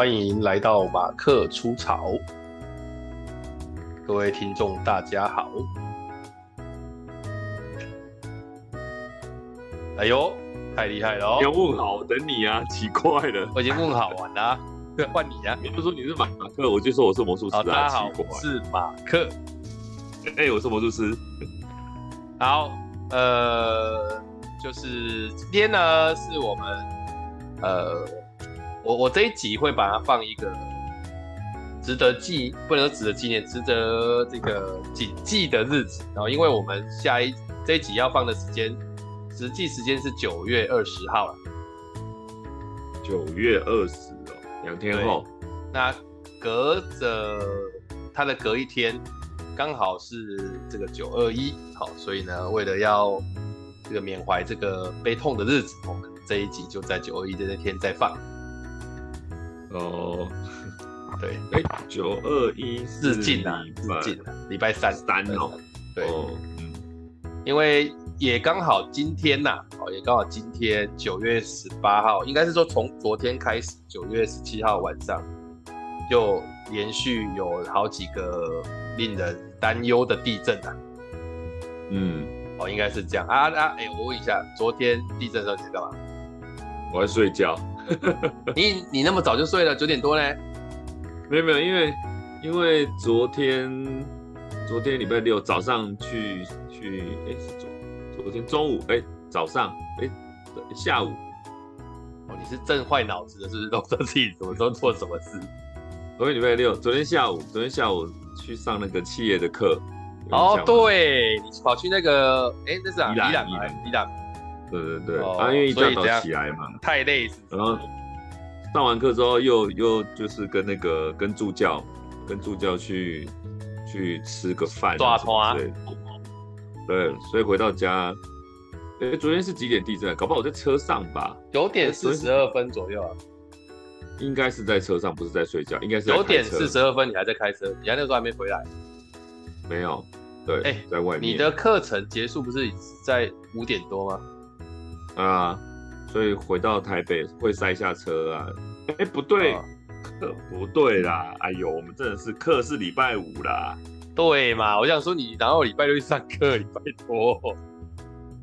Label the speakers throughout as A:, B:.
A: 欢迎来到马克出草，各位听众大家好。哎呦，太厉害了哦！
B: 要问好，等你啊，奇怪了，
A: 我已经问好完了，换你啊！
B: 你不说你是马克，我就说我是魔术师啊。
A: 大家好，我是马克。
B: 哎、欸，我是魔术师。
A: 好，呃，就是今天呢，是我们呃。我我这一集会把它放一个值得记，不能说值得纪念，值得这个 谨记的日子。然后，因为我们下一这一集要放的时间，实际时间是九月二十号了。
B: 九月二十哦，两天后。
A: 那隔着它的隔一天，刚好是这个九二一，好，所以呢，为了要这个缅怀这个悲痛的日子，我们这一集就在九二一的那天再放。
B: 哦，
A: 对，
B: 哎，九二一
A: 日进啊，日进啊，礼拜三
B: 三哦，
A: 对，嗯，因为也刚好今天呐，哦，也刚好今天九月十八号，应该是说从昨天开始，九月十七号晚上就连续有好几个令人担忧的地震啊，
B: 嗯，
A: 哦，应该是这样啊啊，哎，我问一下，昨天地震的时候你在干嘛？
B: 我在睡觉。
A: 你你那么早就睡了，九点多嘞？
B: 没有没有，因为因为昨天昨天礼拜六早上去去，哎是昨昨天中午哎早上哎下午
A: 哦，你是震坏脑子的，是不是都说自己什么时候做什么事？
B: 昨天礼拜六，昨天下午昨天下午去上那个企业的课。
A: 哦，对，你跑去那个哎那是啊，
B: 宜兰宜兰
A: 宜兰。
B: 对对对，哦、啊，因为一大早起来嘛，
A: 太累，
B: 然后上完课之后又又就是跟那个跟助教跟助教去去吃
A: 个饭，
B: 对，对，所以回到家，哎，昨天是几点地震？搞不好我在车上吧，
A: 九点四十二分左右啊，
B: 应该是在车上，不是在睡觉，应该是
A: 九点四十二分，你还在开车，你还那时候还没回来，
B: 没有，对，哎，在外面，
A: 你的课程结束不是在五点多吗？
B: 啊，所以回到台北会塞下车啊？哎、欸，不对，课、啊、不对啦！哎呦，我们真的是课是礼拜五啦。
A: 对嘛？我想说你然后礼拜六去上课，礼拜多。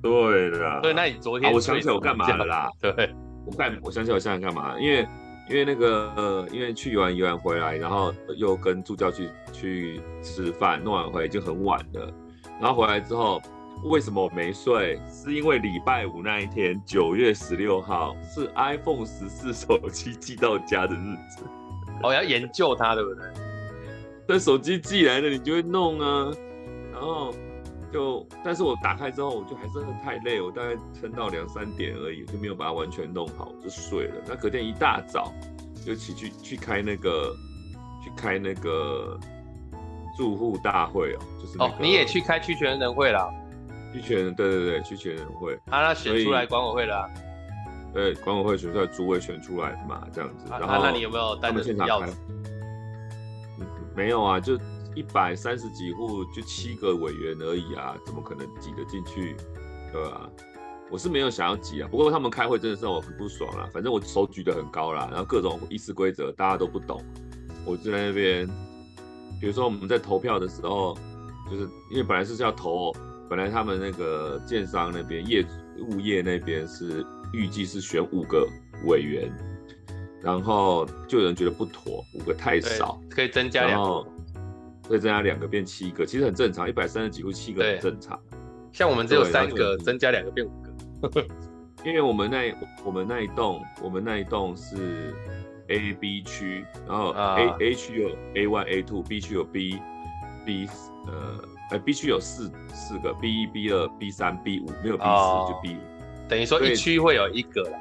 B: 对啦。
A: 对，那你昨天、
B: 啊、我想起来我干嘛了啦？
A: 对，
B: 我干，我想起来我现在干嘛？因为因为那个呃，因为去完游完回来，然后又跟助教去去吃饭，弄完回来已经很晚了，然后回来之后。为什么我没睡？是因为礼拜五那一天，九月十六号是 iPhone 十四手机寄到家的日子。
A: 我、哦、要研究它，对不对？
B: 但手机寄来了，你就会弄啊。然后就，但是我打开之后，我就还是很太累，我大概撑到两三点而已，就没有把它完全弄好，就睡了。那隔天一大早就起去去开那个，去开那个住户大会哦，就是、那个、
A: 哦，你也去开区权人会了。
B: 区权人，对对对，区权人会，
A: 啊，他选出来管委会了、啊，
B: 对，管委会选出来，主委选出来嘛，这样子。
A: 啊、
B: 然后，
A: 那你有没有带着钥匙？
B: 没有啊，就一百三十几户，就七个委员而已啊，怎么可能挤得进去？对吧？我是没有想要挤啊，不过他们开会真的是让我很不爽啦。反正我手举得很高啦，然后各种议事规则大家都不懂，我就在那边，比如说我们在投票的时候，就是因为本来是要投。本来他们那个建商那边业物业那边是预计是选五个委员，然后就有人觉得不妥，五个太少，
A: 可以增加两个，
B: 可以增加两个变七个，其实很正常，一百三十几户七个很正常。
A: 像我们只有三个，增加两个变五个，
B: 因为我们那我们那一栋我们那一栋是 A B 区，然后 A、uh, A 区有 A one A two，B 区有 B B 呃。呃，B 区有四四个，B 一、B 二、B 三、B 五，没有 B 四、oh, 就 B 五，
A: 等于说一区会有一个啦。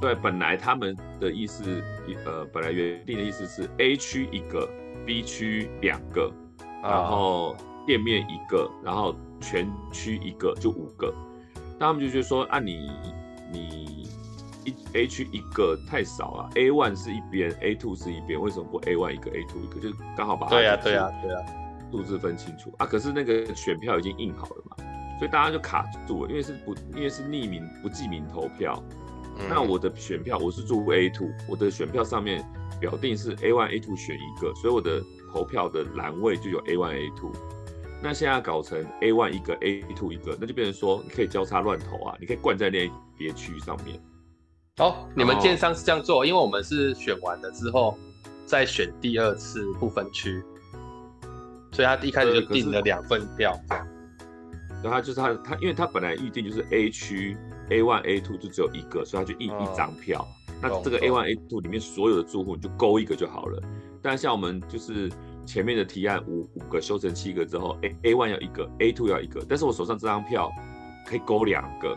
B: 对，本来他们的意思，呃，本来原定的意思是 A 区一个，B 区两个，oh. 然后店面一个，然后全区一个，就五个。那他们就觉得说，啊你，你你一 A 区一个太少了，A one 是一边，A two 是一边，为什么不 A one 一个，A two 一个，就刚好把它。
A: 对呀、啊，对呀、啊，对呀、啊。
B: 数字分清楚啊！可是那个选票已经印好了嘛，所以大家就卡住了，因为是不，因为是匿名不记名投票，嗯、那我的选票我是住 A two，我的选票上面表定是 A one A two 选一个，所以我的投票的栏位就有 A one A two。那现在搞成 A one 一个 A two 一个，那就变成说你可以交叉乱投啊，你可以灌在那别区上面。
A: 哦，你们建商是这样做，因为我们是选完了之后再选第二次不分区，所以他一开始就订了两份票。
B: 然后他就是他他，因为他本来预定就是 A 区 A one A two 就只有一个，所以他就印一张票。嗯、那这个 A one A two 里面所有的住户你就勾一个就好了。但像我们就是。前面的提案五五个修成七个之后，A A one 要一个，A two 要一个，但是我手上这张票可以勾两个，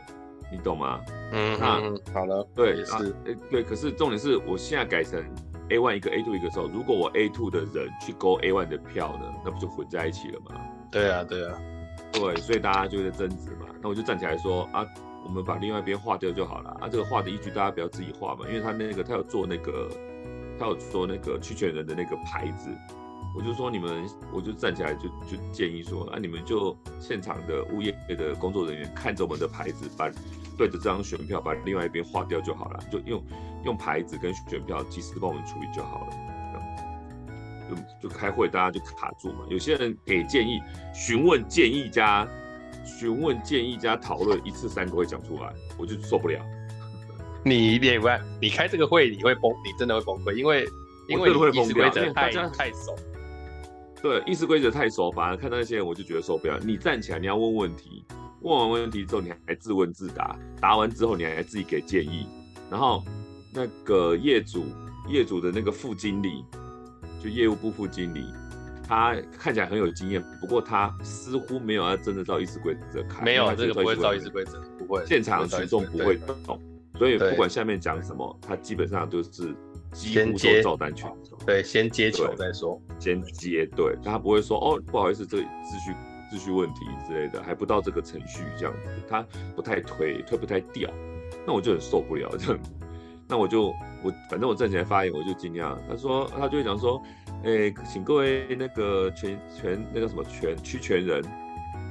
B: 你懂吗？
A: 嗯，那好了，
B: 对，是，哎，对，可是重点是我现在改成 A one 一个，A two 一个时候，如果我 A two 的人去勾 A one 的票呢，那不就混在一起了吗？
A: 对啊，对啊，
B: 对，所以大家就在争执嘛。那我就站起来说啊，我们把另外一边划掉就好了。啊，这个划的依据大家不要自己画嘛，因为他那个他有做那个，他有做那个去权人的那个牌子。我就说你们，我就站起来就就建议说啊，你们就现场的物业的工作人员看着我们的牌子，把对着这张选票把另外一边划掉就好了，就用用牌子跟选票及时帮我们处理就好了。就就开会大家就卡住嘛，有些人给建议，询问建议加询问建议加讨论一次三个会讲出来，我就受不了。
A: 你也不，你开这个会你会崩，你真的会崩溃，因为因为议事规则太太熟。
B: 对，议事规则太熟，反而看到那些人我就觉得受不了。你站起来，你要问问题，问完问题之后，你还自问自答，答完之后你还自己给建议。然后那个业主，业主的那个副经理，就业务部副经理，他看起来很有经验，不过他似乎没有要真的照议事规则开。
A: 没有，这个不会照议事规则，不会。
B: 现场群众不会懂，所以不管下面讲什么，他基本上都是。几乎都照单全收，
A: 对，先接球再说，
B: 先接，对，他不会说哦，不好意思，这个秩序秩序问题之类的，还不到这个程序这样子，他不太推，推不太掉，那我就很受不了这样子，那我就我反正我站起来发言，我就尽量，他说他就会讲说，哎、欸，请各位那个全全那个什么全区权人，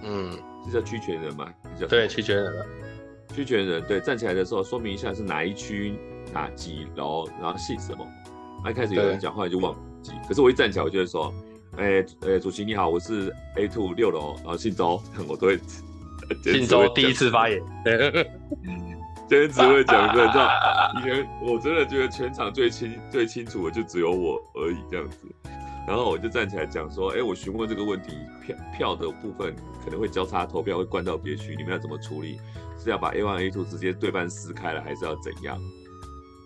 A: 嗯，
B: 是叫区权人吗？叫
A: 对，区权人了，
B: 区权人，对，站起来的时候说明一下是哪一区。哪几楼，然后姓什么？那一开始有人讲话就忘记，可是我一站起来，我就会说，哎、欸、哎、欸，主席你好，我是 A two 六楼，然后姓周，我都会。
A: 姓周第一次发言，
B: 今天只会讲这样，以前我真的觉得全场最清最清楚的就只有我而已这样子，然后我就站起来讲说，哎、欸，我询问这个问题，票票的部分可能会交叉投票，会灌到别区，你们要怎么处理？是要把 A one A two 直接对半撕开了，还是要怎样？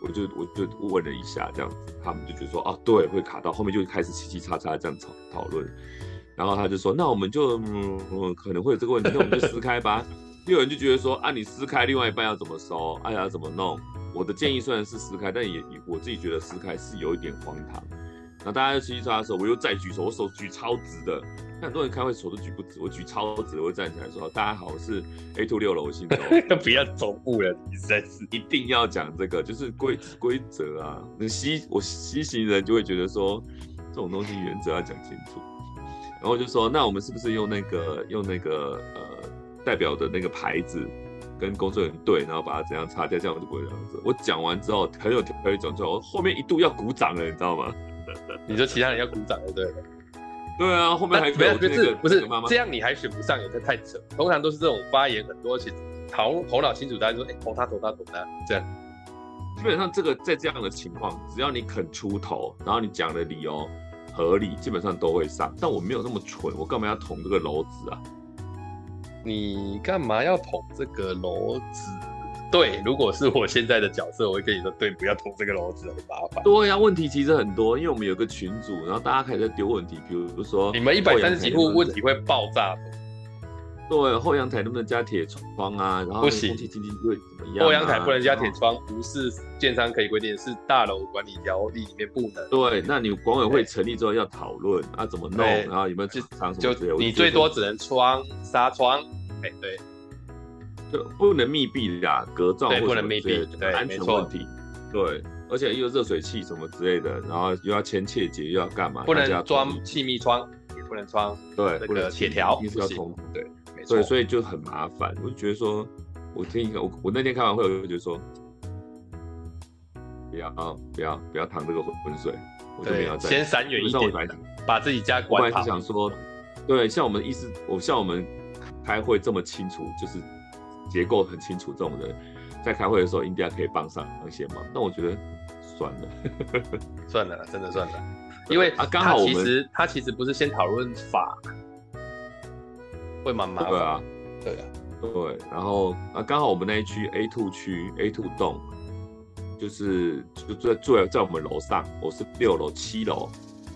B: 我就我就问了一下，这样子，他们就觉得说啊，对，会卡到后面就开始七七叉叉这样讨讨论，然后他就说，那我们就嗯，嗯可能会有这个问题，那我们就撕开吧。又有人就觉得说啊，你撕开，另外一半要怎么收？哎、啊、呀，怎么弄？我的建议虽然是撕开，但也我自己觉得撕开是有一点荒唐。那大家嘁嘁喳喳的时候，我又再举手，我手举超直的。很多人开会手都举不直，我举超直，我会站起来说：“大家好，我是 A two 六楼，我姓周。”
A: 不要走步了，你实在是
B: 一定要讲这个，就是规规则啊。那西我西行人就会觉得说，这种东西原则要讲清楚。然后就说：“那我们是不是用那个用那个呃代表的那个牌子跟工作人员对，然后把它怎样擦掉，这样我就不会这样子。”我讲完之后，很有条理讲之后，后面一度要鼓掌了，你知道吗？
A: 你说其他人要鼓掌了，对。
B: 对啊，后面还
A: 没有，不是不是这样，你还选不上，也是太扯。通常都是这种发言很多，且头头脑清楚，大家说，哎，投他投他投他，这样。
B: 基本上这个在这样的情况，只要你肯出头，然后你讲的理由合理，基本上都会上。但我没有那么蠢，我干嘛要捅这个篓子啊？
A: 你干嘛要捅这个篓子？对，如果是我现在的角色，我会跟你说，对，不要捅这个篓子，很麻烦。
B: 对呀、啊，问题其实很多，因为我们有个群组，然后大家开始在丢问题，比如说
A: 你们一百三十几户问题会爆炸。
B: 对，后阳台能不能加铁窗啊？然后空气清净会怎么样、啊？
A: 后阳台不能加铁窗，不是建商可以规定，是大楼管理条例里面不能。
B: 对，那你管委会成立之后要讨论啊，怎么弄？然后有没有就
A: 就你最多只能窗纱窗，哎，对。
B: 不能密闭的，隔噪或者
A: 不能密闭，对，
B: 安全问题，对，而且又热水器什么之类的，然后又要签切结，又要干嘛？
A: 不能装气密窗，也不能装，
B: 对，
A: 不能铁条
B: 一定是要通，对，对，所以就很麻烦。我就觉得说，我听一个，我我那天开完会，我就觉得说，不要不要不要淌这个浑水，我就没有再
A: 先闪远一点，把自己家管好。
B: 我是想说，对，像我们意思，我像我们开会这么清楚，就是结构很清楚这种人，在开会的时候应该可以帮上一些忙。那我觉得算了，
A: 算了，真的算了，因为啊，刚好我们他其实他其实不是先讨论法，会蛮麻烦。
B: 对啊，
A: 对啊。
B: 对，然后啊，刚好我们那一区 A two 区 A two 栋，就是就在住在在我们楼上，我是六楼七楼，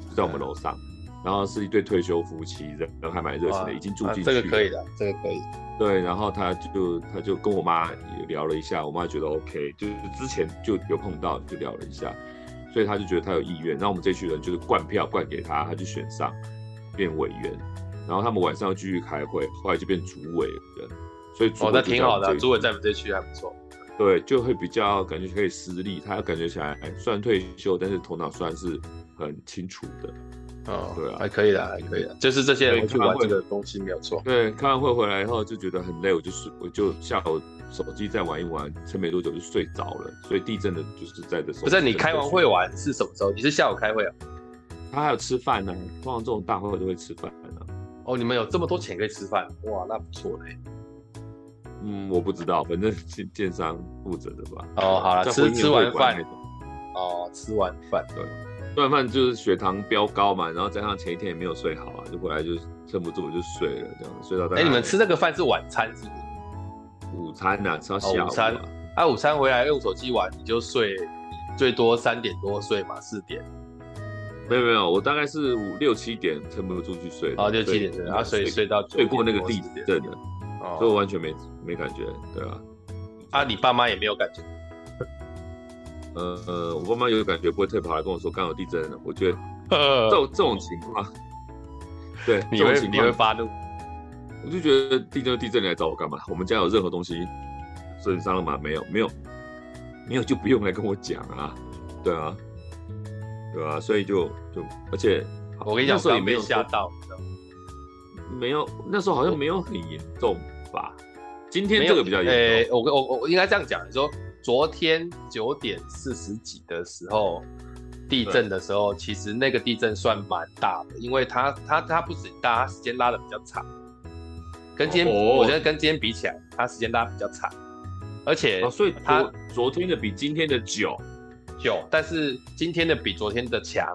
B: 就在我们楼上，然后是一对退休夫妻，人还蛮热情的，已经住进去了。
A: 这个可以的，这个可以。
B: 对，然后他就他就跟我妈也聊了一下，我妈觉得 OK，就是之前就有碰到就聊了一下，所以他就觉得他有意愿，然后我们这群人就是灌票灌给他，他就选上变委员，然后他们晚上要继续开会，后来就变主委了。所以哦，
A: 那挺好的，啊，主委在我们这区还不错。
B: 对，就会比较感觉可以施力，他感觉起来虽然退休，但是头脑算是很清楚的。
A: 哦，
B: 对啊，
A: 还可以的，还可以的，就是这些人去玩这个东西没有错。
B: 对，开完会回来以后就觉得很累，我就睡，我就下午手机再玩一玩，撑没多久就睡着了。所以地震的就是在这时候。
A: 不是你开完会玩是什么时候？你是下午开会啊？
B: 他还有吃饭呢，通常这种大会都会吃饭呢。
A: 哦，你们有这么多钱可以吃饭？哇，那不错嘞。
B: 嗯，我不知道，反正建建商负责的吧。
A: 哦，好了，吃吃完饭。哦，吃完饭，
B: 对，吃完饭就是血糖飙高嘛，然后加上前一天也没有睡好啊，就回来就撑不住我就睡了，这样睡到大概。
A: 哎，你们吃那个饭是晚餐是不是？
B: 午餐呐，吃到下午。
A: 午餐，啊，午餐回来用手机玩，你就睡，最多三点多睡嘛，四点。
B: 没有没有，我大概是五六七点撑不住去睡。
A: 哦，六七点睡，然后睡睡到
B: 睡过那个地震的。所以我完全没没感觉，对啊，
A: 啊，你爸妈也没有感觉？
B: 呃呃，我爸妈有感觉，不会特别跑来跟我说刚有地震了。我觉得 这种这种情况，对，
A: 你会你会发怒？
B: 我就觉得地震就地震，你来找我干嘛？我们家有任何东西损伤了吗？没有，没有，没有就不用来跟我讲啊，对啊，对啊，所以就就而且
A: 我跟你讲，所以没有吓到。
B: 没有，那时候好像没有很严重吧。今天这个比较严重。欸、
A: 我我我应该这样讲，你说昨天九点四十几的时候地震的时候，其实那个地震算蛮大的，因为它它它不止大，它时间拉的比较长。跟今天、哦、我觉得跟今天比起来，它时间拉比较长，而且、
B: 哦、所以它昨天的比今天的久
A: 久，但是今天的比昨天的强，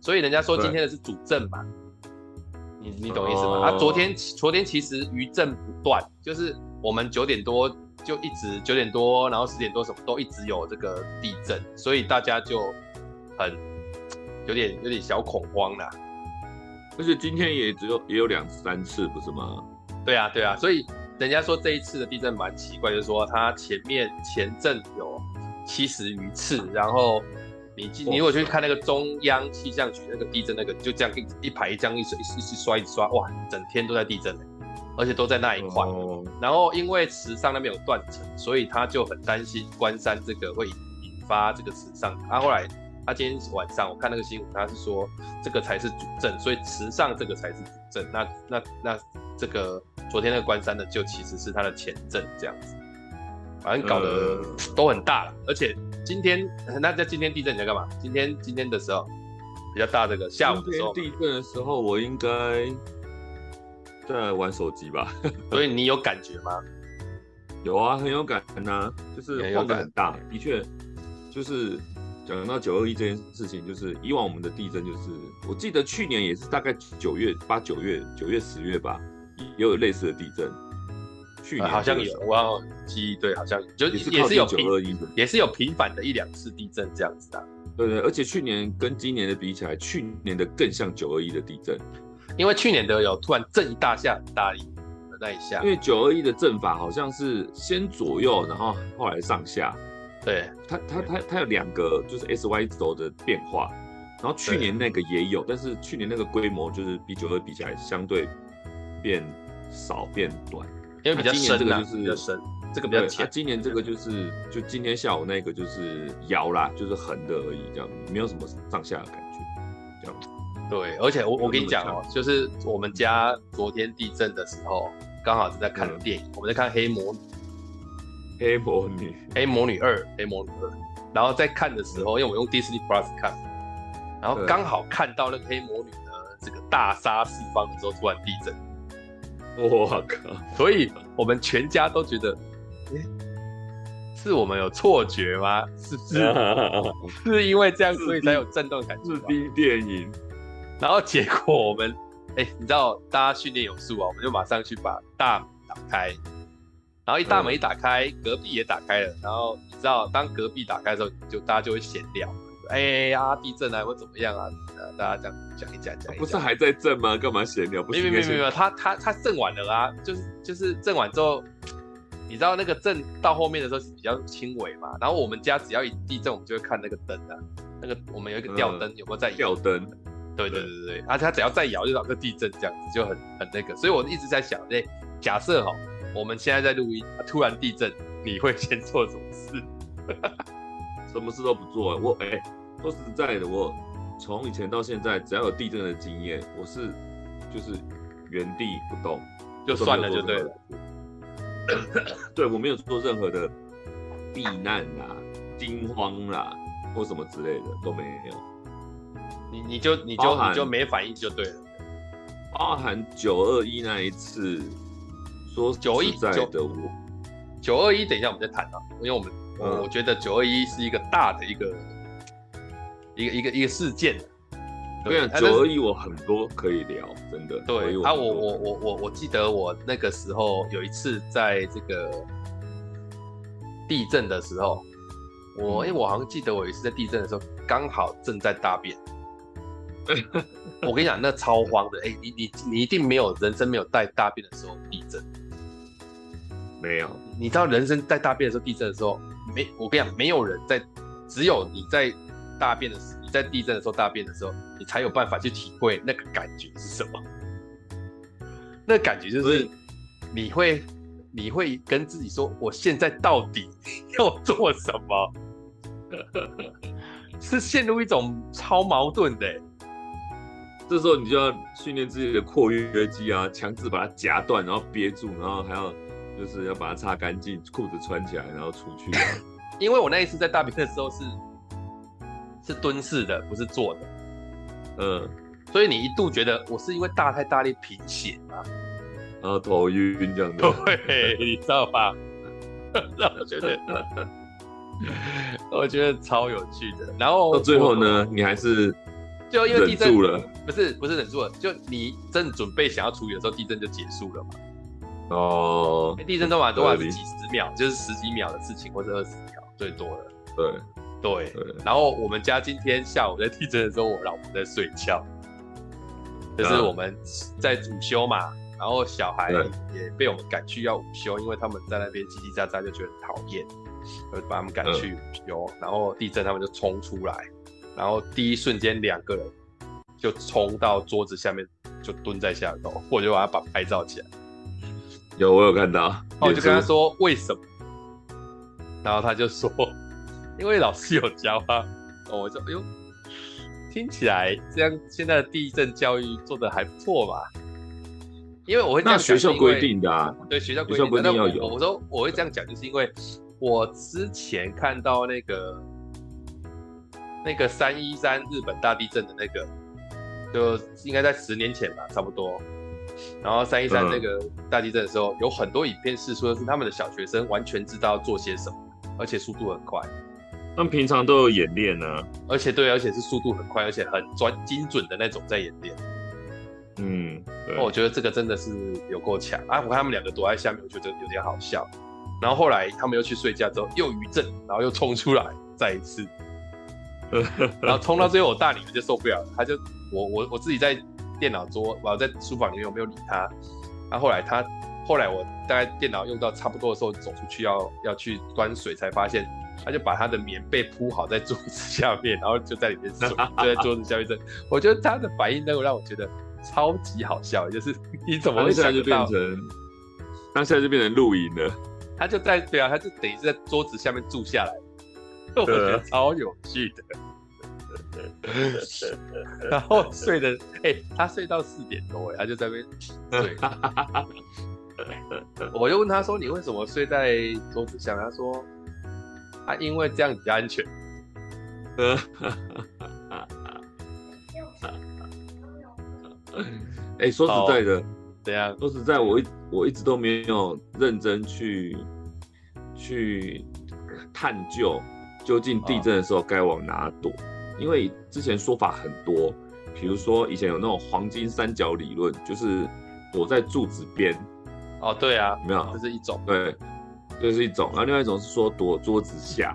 A: 所以人家说今天的是主震嘛。你你懂意思吗？啊，昨天昨天其实余震不断，就是我们九点多就一直九点多，然后十点多什么都一直有这个地震，所以大家就很有点有点小恐慌啦。
B: 而且今天也只有也有两三次，不是吗？
A: 对啊对啊，所以人家说这一次的地震蛮奇怪，就是说它前面前震有七十余次，然后。你你如果去看那个中央气象局那个地震那个，就这样一一排这样一水一刷一刷，哇，整天都在地震，而且都在那一块。哦、然后因为池上那边有断层，所以他就很担心关山这个会引发这个池上。他、啊、后来他今天晚上我看那个新闻，他是说这个才是主震，所以池上这个才是主震。那那那这个昨天那个关山的就其实是他的前震这样子，反正搞得都很大了，而且。今天那在今天地震你在干嘛？今天今天的时候比较大，这个下午的时候
B: 地震的时候，我应该在玩手机吧。
A: 所以你有感觉吗？
B: 有啊，很有感呐、啊，就是晃得很大。的确，就是讲到九二一这件事情，就是以往我们的地震，就是我记得去年也是大概九月八九月九月十月吧，也有类似的地震。去年、
A: 呃、好像有，我要记忆对，好像就也是也是有九二一的，也是有频繁的一两次地震这样子的。
B: 对对，而且去年跟今年的比起来，去年的更像九二一的地震，
A: 因为去年的有突然震一大下很大力的那一下，
B: 因为九二一的震法好像是先左右，然后后来上下。
A: 对，
B: 它它它它有两个就是 S Y 轴的变化，然后去年那个也有，但是去年那个规模就是比九二比起来相对变少变短。
A: 因为比较深，这个
B: 就是比较深，
A: 这个比较浅。
B: 今年这个就是，就今天下午那个就是摇啦，就是横的而已，这样没有什么上下的感觉，这样。
A: 对，而且我我跟你讲哦，就是我们家昨天地震的时候，刚好是在看电影，我们在看《黑魔女》。
B: 黑魔女，
A: 黑魔女二，黑魔女二。然后在看的时候，因为我用 Disney Plus 看，然后刚好看到那个黑魔女呢，这个大杀四方的时候突然地震，
B: 我靠！
A: 所以我们全家都觉得，欸、是我们有错觉吗？是不是？是因为这样所以才有震动感觉？
B: 是第电影，
A: 然后结果我们，哎、欸，你知道大家训练有素啊，我们就马上去把大门打开。然后一大门一打开，嗯、隔壁也打开了。然后你知道，当隔壁打开的时候，就大家就会闲聊，哎呀，地震啊，或怎么样啊？大家这样讲一讲，讲一讲。
B: 不是还在震吗？干嘛闲聊？
A: 没有没有没有，他他他震完了啊，就是就是震完之后，你知道那个震到后面的时候是比较轻微嘛。然后我们家只要一地震，我们就会看那个灯啊，那个我们有一个吊灯，嗯、有没有在？
B: 吊灯。
A: 对对对对，而且他只要再摇，就找个地震，这样子就很很那个。所以我一直在想，哎，假设哈。我们现在在录音，突然地震，你会先做什么事？
B: 什么事都不做。我哎、欸，说实在的，我从以前到现在，只要有地震的经验，我是就是原地不动，
A: 就算了，就对了。
B: 对，我没有做任何的避难啦、惊慌啦或什么之类的都没有。
A: 你你就你就你就没反应就对了。
B: 包含九二一那一次。说
A: 九二一九九二一，等一下我们再谈啊，因为我们我我觉得九二一是一个大的一个一个一个一个事件。
B: 对啊，九二一我很多可以聊，真的。
A: 对啊，我我我我我记得我那个时候有一次在这个地震的时候，我哎我好像记得我有一次在地震的时候，刚好正在大便。我跟你讲，那超慌的，哎，你你你一定没有人生没有带大便的时候地震。
B: 没有，
A: 你知道人生带大便的时候，地震的时候，没，我跟你讲，没有人在，只有你在大便的时候，你在地震的时候大便的时候，你才有办法去体会那个感觉是什么。那个感觉就是，你会，你会跟自己说，我现在到底要做什么？是陷入一种超矛盾的。
B: 这时候你就要训练自己的括约肌啊，强制把它夹断，然后憋住，然后还要。就是要把它擦干净，裤子穿起来，然后出去。
A: 因为我那一次在大便的时候是是蹲式的，不是坐的。
B: 嗯，
A: 所以你一度觉得我是因为大太大力贫血嘛，
B: 然后头晕这样子。
A: 对，你知道吧？让我觉得，我觉得超有趣的。然后
B: 到最后呢，你还是
A: 就因为地震不是不是忍住了，就你正准备想要处理的时候，地震就结束了嘛。
B: 哦，
A: 地震都蛮多啊，是几十秒，就是十几秒的事情，或者二十秒最多了。
B: 对
A: 对对。然后我们家今天下午在地震的时候，我老婆在睡觉，就是我们在午休嘛，然后小孩也被我们赶去要午休，因为他们在那边叽叽喳喳就觉得很讨厌，就把他们赶去午休。然后地震他们就冲出来，然后第一瞬间两个人就冲到桌子下面，就蹲在下头，我就把他把拍照起来。
B: 有，我有看到。
A: 我就跟他说为什么，然后他就说，因为老师有教啊。哦，我说，哎呦，听起来这样现在的地震教育做的还不错吧？因为我会这样，
B: 那学校规定的啊，
A: 对，学校规定的。那我我说我会这样讲，就是因为我之前看到那个那个三一三日本大地震的那个，就应该在十年前吧，差不多。然后三一三那个大地震的时候，嗯、有很多影片是说，是他们的小学生完全知道做些什么，而且速度很快。
B: 他们平常都有演练呢、啊，
A: 而且对，而且是速度很快，而且很专精准的那种在演练。
B: 嗯，
A: 我觉得这个真的是有够强啊！我看他们两个躲在下面，我觉得有点好笑。然后后来他们又去睡觉之后又余震，然后又冲出来再一次，然后冲到最后我大女儿就受不了她，就我我我自己在。电脑桌，我在书房里面我没有理她？然后后来她，后来我大概电脑用到差不多的时候，走出去要要去端水，才发现她就把她的棉被铺好在桌子下面，然后就在里面睡，就在桌子下面睡。我觉得她的反应能够让我觉得超级好笑，就是 你怎么会想就变成，
B: 他现在就变成露营了。
A: 他就在对啊，他就等于是在桌子下面住下来，我觉得超有趣的。然后睡的，哎、欸，他睡到四点多，哎，他就在那边睡。我就问他说：“你为什么睡在桌子上？”他说：“他因为这样比较安全。”
B: 哎、欸，说实在的，
A: 怎样？
B: 说实在，我一我一直都没有认真去去探究究竟地震的时候该往哪躲，因为之前说法很多，比如说以前有那种黄金三角理论，就是躲在柱子边。
A: 哦，对啊，
B: 有没有，
A: 这是一种，
B: 对，这是一种。然后另外一种是说躲桌子下，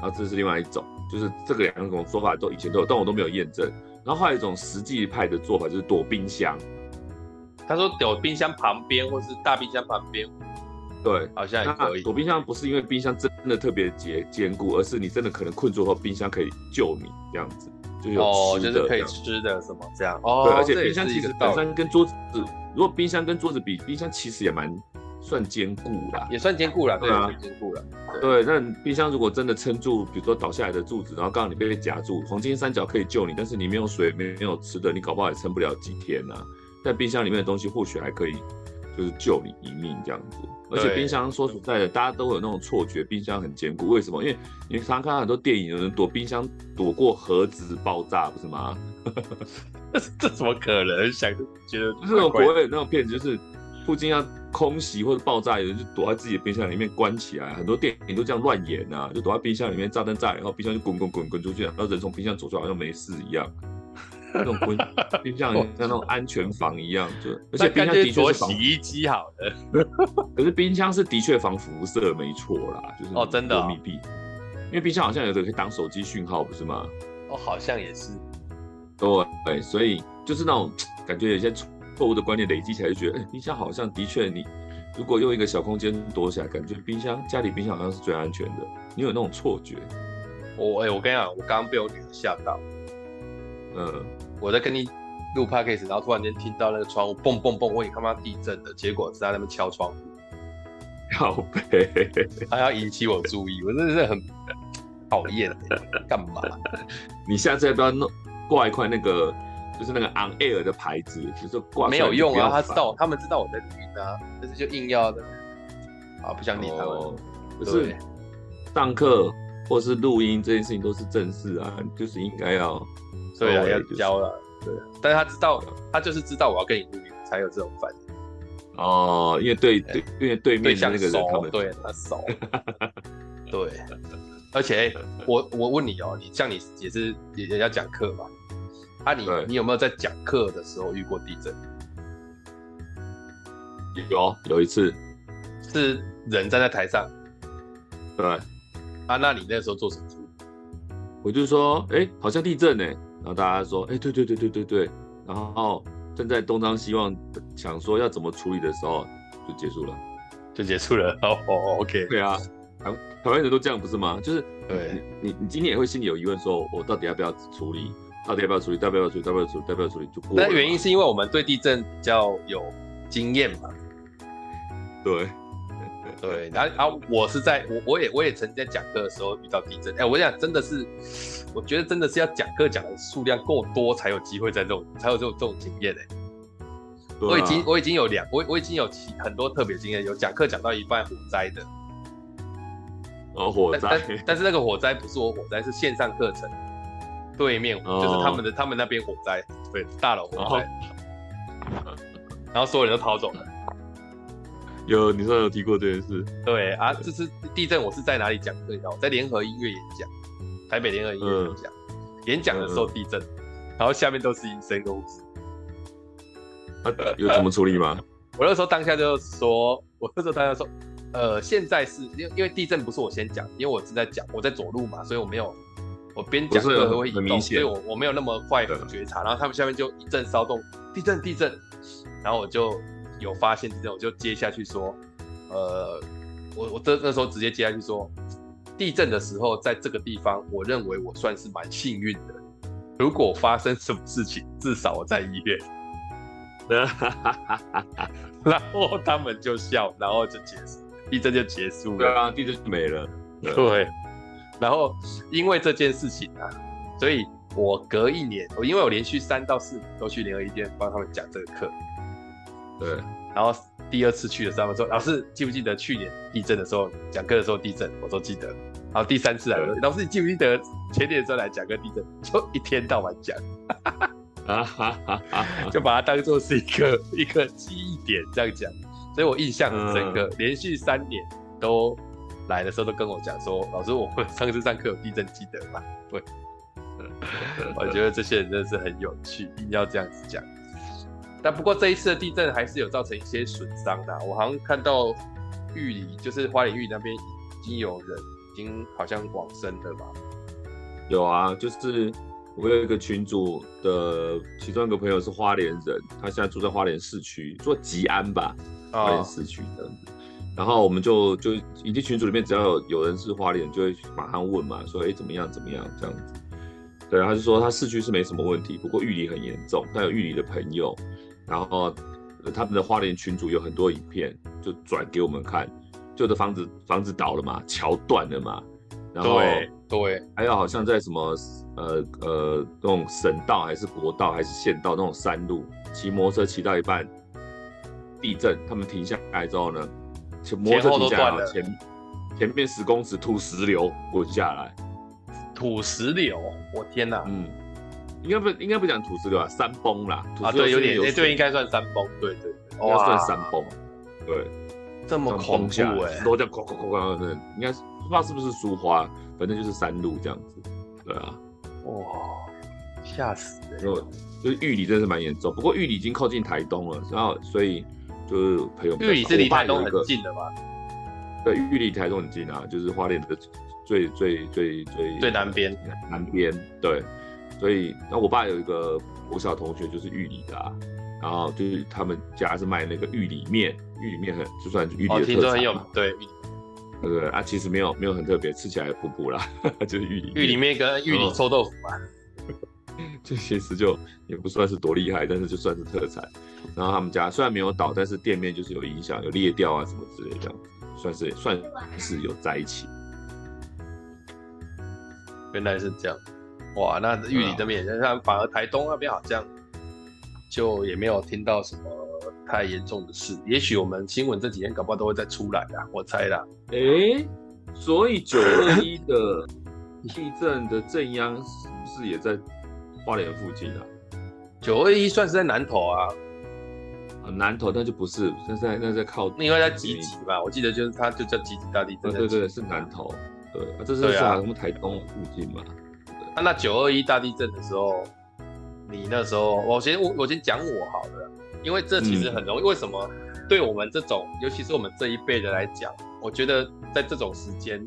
B: 然后这是另外一种，就是这个两种说法都以前都有，但我都没有验证。然后还有一种实际派的做法就是躲冰箱。
A: 他说躲冰箱旁边或是大冰箱旁边，
B: 对，
A: 好像也可以。
B: 躲冰箱不是因为冰箱真的特别坚坚固，而是你真的可能困住后，冰箱可以救你这样子，就有
A: 哦，就是可以吃的什么这样。哦，
B: 对，而且冰箱其实本身跟桌子。如果冰箱跟桌子比，冰箱其实也蛮算坚固啦，
A: 也算坚固了，
B: 对啊，
A: 坚固了。
B: 对，那冰箱如果真的撑住，比如说倒下来的柱子，然后刚好你被夹住，黄金三角可以救你，但是你没有水，没有吃的，你搞不好也撑不了几天呐、啊。但冰箱里面的东西或许还可以，就是救你一命这样子。而且冰箱说实在的，大家都有那种错觉，冰箱很坚固，为什么？因为你常常看到很多电影，有人躲冰箱躲过盒子爆炸，不是吗？
A: 这怎么可能？想就觉得
B: 就是那种国外那种片子，就是附近要空袭或者爆炸，有人就躲在自己的冰箱里面关起来。很多电影都这样乱演啊，就躲在冰箱里面，炸弹炸了以后，冰箱就滚滚滚滚出去，然后人从冰箱走出来，好像没事一样。那种冰冰箱像那种安全房一样，就而且冰箱的确是防
A: 洗衣机好的，
B: 可是冰箱是的确防辐射，没错啦，就是
A: 哦真的
B: 密闭，因为冰箱好像有的可以挡手机讯号，不是吗？
A: 哦，好像也是。
B: 对，所以就是那种感觉，有些错误的观念累积起来，就觉得，哎，冰箱好像的确，你如果用一个小空间躲起来，感觉冰箱家里冰箱好像是最安全的。你有那种错觉？
A: 我哎，我跟你讲，我刚刚被我女儿吓到。
B: 嗯，我
A: 在跟你录 podcast，然后突然间听到那个窗户蹦蹦蹦，我以为他妈地震的，结果是在那边敲窗户。
B: 好悲，
A: 他要引起我注意，我真的是很讨厌，干嘛？
B: 你下次要不要弄？挂一块那个，就是那个 on air 的牌子，就是挂
A: 没有用啊。他知道，他们知道我在录啊，但是就硬要的。啊，不想理他们。
B: 哦、可是上课或是录音这件事情都是正事啊，就是应该要，
A: 对啊，要教了。对，但是他知道，他就是知道我要跟你录音，才有这种反应。
B: 哦，因为对对，因为对面的那个人他们
A: 对他熟。对，而且我我问你哦，你像你也是也也要讲课嘛？啊你，你你有没有在讲课的时候遇过地震？
B: 有，有一次
A: 是人站在台上。
B: 对。
A: 啊，那你那时候做什么？
B: 我就说，哎、欸，好像地震呢。然后大家说，哎、欸，对对对对对对。然后正在东张西望想说要怎么处理的时候，就结束了，
A: 就结束了。哦哦，OK。
B: 对啊，台台湾人都这样不是吗？就是
A: 对，
B: 你你今天也会心里有疑问，说我到底要不要处理？到底要不要处理？要不要处理？要不要处理？要不要处理？就过。
A: 那原因是因为我们对地震比较有经验嘛？
B: 对，
A: 对。然后啊，我是在我我也我也曾经在讲课的时候遇到地震。哎、欸，我想真的是，我觉得真的是要讲课讲的数量够多，才有机会在这种才有这种这种经验哎、欸。我已经我已经有两我我已经有其很多特别经验，有讲课讲到一半火灾的。
B: 哦，火灾。
A: 但但是那个火灾不是我火灾，是线上课程。对面、哦、就是他们的，他们那边火灾，对，大楼火灾，哦、然后所有人都逃走了。
B: 有，你说有提过这件事？
A: 对啊，这次地震我是在哪里讲课？我在联合音乐演讲，台北联合音乐演讲，嗯、演讲的时候地震，嗯、然后下面都是阴森公司。
B: 啊，有怎么处理吗？
A: 我那时候当下就说，我那时候当下说，呃，现在是因为因为地震不是我先讲，因为我是在讲，我在走路嘛，所以我没有。我边讲课会移动，所以我我没有那么快觉察，然后他们下面就一阵骚动，地震地震，然后我就有发现地震，我就接下去说，呃，我我这那时候直接接下去说，地震的时候在这个地方，我认为我算是蛮幸运的，如果发生什么事情，至少我在医院，然后他们就笑，然后就结束，地震就结束了，
B: 对啊，地震就没了，
A: 对。对然后因为这件事情啊，所以我隔一年，我因为我连续三到四年都去联合医院帮他们讲这个课。
B: 对。
A: 然后第二次去的时候，他们说：“老师记不记得去年地震的时候讲课的时候地震？”我说：“记得。”然后第三次来，老师你记不记得前年的时候来讲个地震，就一天到晚讲，啊哈哈哈，就把它当做是一个一个记忆点这样讲，所以我印象很深刻，连续三年都来的时候都跟我讲说，老师我们上次上课有地震记得吗？对，我觉得这些人真的是很有趣，一定要这样子讲。但不过这一次的地震还是有造成一些损伤的，我好像看到玉里就是花莲玉里那边已经有人已经好像往生了吧？
B: 有啊，就是我有一个群主的其中一个朋友是花莲人，他现在住在花莲市区，做吉安吧，花莲市区的。然后我们就就以及群组里面只要有有人是花莲，就会马上问嘛，说哎怎么样怎么样这样子。对，他就说他市区是没什么问题，不过玉里很严重，他有玉里的朋友。然后他们的花莲群主有很多影片，就转给我们看，旧的房子房子倒了嘛，桥断了嘛，然后
A: 对对，
B: 还有好像在什么呃呃那种省道还是国道还是县道那种山路，骑摩托车骑到一半，地震，他们停下来之后呢，摩托车停下来，前前面十公尺土石流滚下来，
A: 土石流，我天哪，
B: 嗯。应该不应该不讲土石流啊，山崩啦。
A: 啊，对，有点，哎，对，应该算山崩，对对，
B: 应该算山崩，对，
A: 这么恐怖哎，
B: 都叫哐哐哐哐的，应该不知道是不是苏花，反正就是山路这样子，对啊，
A: 哇，吓死人，
B: 就就是玉里真的是蛮严重，不过玉里已经靠近台东了，然后所以就是朋友，
A: 玉里是离台东很近的吗？
B: 对，玉里台东很近啊，就是花莲的最最最最
A: 最南边，
B: 南边，对。所以，那我爸有一个国小同学就是玉里的，啊，然后就是他们家是卖那个玉里面，玉里面很就算玉里的特产嘛，
A: 对，
B: 对对啊，其实没有没有很特别，吃起来普普啦，就是玉里
A: 玉里面跟玉里臭豆腐嘛，
B: 这其实就也不算是多厉害，但是就算是特产。然后他们家虽然没有倒，但是店面就是有影响，有裂掉啊什么之类的，算是算是有在一起。
A: 原来是这样。哇，那玉里这边，那反而台东那边好像就也没有听到什么太严重的事。也许我们新闻这几天搞不好都会再出来啦，我猜啦。
B: 哎、欸，所以九二一的地震的震央是不是也在花莲附近啊？
A: 九二一算是在南投啊，
B: 啊南投，那就不是，那在那在靠，
A: 应该在集集吧？我记得就是它就叫集集大地震。
B: 对对对，是南投。对，这是在什么台东附近嘛？
A: 啊、那九二一大地震的时候，你那时候，我先我我先讲我好了，因为这其实很容易。嗯、为什么？对我们这种，尤其是我们这一辈的来讲，我觉得在这种时间，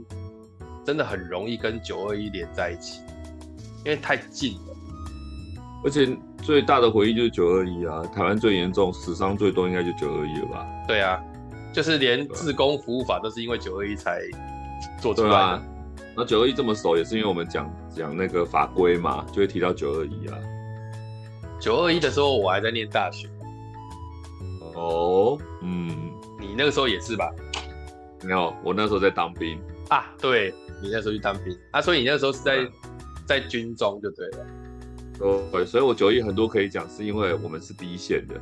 A: 真的很容易跟九二一连在一起，因为太近了。
B: 而且最大的回忆就是九二一啊，台湾最严重、死伤最多应该就九二一了吧？
A: 对啊，就是连自工服务法都是因为九二一才做出来的。
B: 那九二一这么熟，也是因为我们讲讲那个法规嘛，就会提到九二一啊。
A: 九二一的时候，我还在念大学。
B: 哦，嗯，
A: 你那个时候也是吧？
B: 没有，我那时候在当兵
A: 啊。对，你那时候去当兵啊，所以你那时候是在、嗯、在军中就对了。
B: 对，所以我九一很多可以讲，是因为我们是第一线的。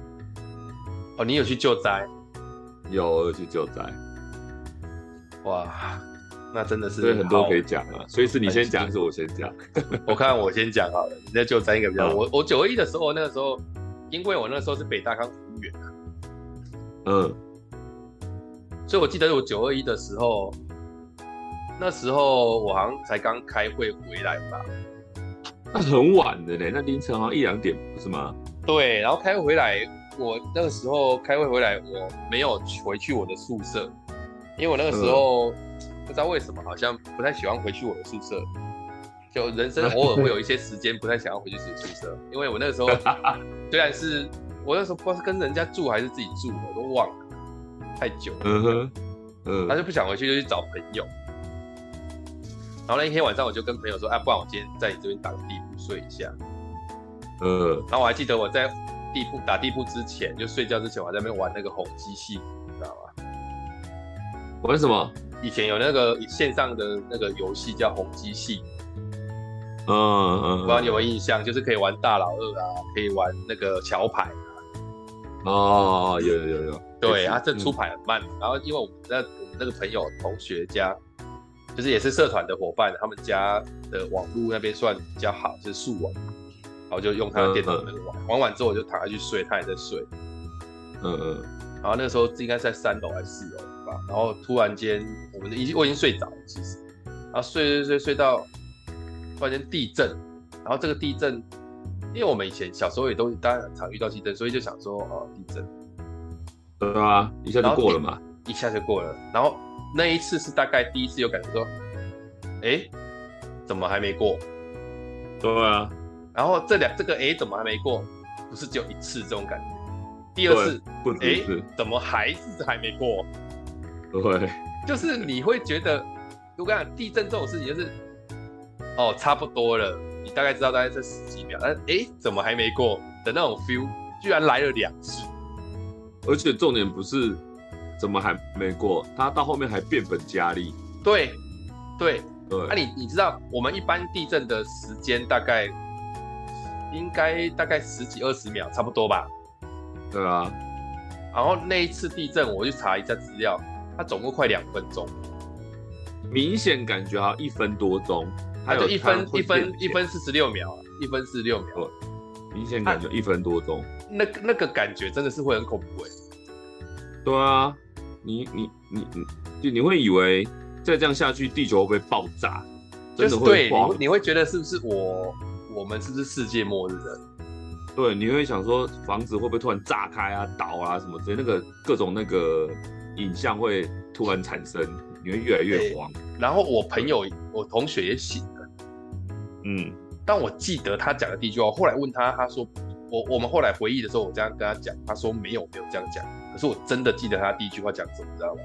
A: 哦，你有去救灾？
B: 有，有去救灾。
A: 哇。那真的是，
B: 所以很多可以讲啊，所以是你先讲还是我先讲？
A: 我看我先讲好了，你再救灾一个比较。我我九二一的时候，那个时候，因为我那个时候是北大康服务员啊，
B: 嗯，
A: 所以我记得我九二一的时候，那时候我好像才刚开会回来吧，
B: 那很晚的嘞，那凌晨好像一两点不是吗？
A: 对，然后开会回来，我那个时候开会回来，我没有回去我的宿舍，因为我那个时候。嗯不知道为什么，好像不太喜欢回去我的宿舍。就人生 偶尔会有一些时间不太想要回去自己宿舍，因为我那个时候 虽然是我那时候不知道是跟人家住还是自己住，我都忘了，太久了。嗯哼，嗯，他就不想回去，就去找朋友。然后那一天晚上，我就跟朋友说：“啊，不然我今天在你这边打个地铺睡一下。”
B: 嗯，
A: 然后我还记得我在地铺打地铺之前，就睡觉之前，我还在那边玩那个红鸡戏，你知道吗？
B: 玩什么？
A: 以前有那个线上的那个游戏叫红机戏，
B: 嗯嗯，
A: 不知道你有没有印象？就是可以玩大老二啊，可以玩那个桥牌啊。
B: 哦，有有有有。
A: 对啊，这出牌很慢。然后因为我们那我们那个朋友同学家，就是也是社团的伙伴，他们家的网络那边算比较好，是速网，然后就用他的电脑那个玩，玩完之后我就躺下去睡，他也在睡。
B: 嗯嗯。
A: 然后那个时候应该在三楼还是四楼吧，然后突然间我们已经我已经睡着了，其实，然后睡睡睡睡到突然间地震，然后这个地震，因为我们以前小时候也都大家很常遇到地震，所以就想说哦地震，
B: 对啊，一下就过了嘛，
A: 一下就过了。然后那一次是大概第一次有感觉说，哎，怎么还没过？
B: 对啊，
A: 然后这两这个哎怎么还没过？不是只有一次这种感觉。第二次，哎，怎么还是还没过？
B: 对，
A: 就是你会觉得，我跟你讲，地震这种事情就是，哦，差不多了，你大概知道大概这十几秒，但哎，怎么还没过的那种 feel，居然来了两次，
B: 而且重点不是怎么还没过，它到后面还变本加厉。
A: 对，对，
B: 对。
A: 那、啊、你你知道，我们一般地震的时间大概应该大概十几二十秒，差不多吧？
B: 对啊，
A: 然后那一次地震，我去查一下资料，它总共快两分钟，
B: 明显感觉好像一分多钟，
A: 它有一分一分一分四十六秒，一分四十六秒，
B: 明显感觉一分多钟，
A: 那那个感觉真的是会很恐怖哎。
B: 对啊，你你你你，就你会以为再这样下去，地球会不会爆炸？真的会
A: 对，你会觉得是不是我我们是不是世界末日的？
B: 对，你会想说房子会不会突然炸开啊、倒啊什么之类，那个各种那个影像会突然产生，你会越来越慌。
A: 然后我朋友、我同学也醒了，
B: 嗯，
A: 但我记得他讲的第一句话，后来问他，他说我我们后来回忆的时候，我这样跟他讲，他说没有没有这样讲，可是我真的记得他第一句话讲什么，你知道吗？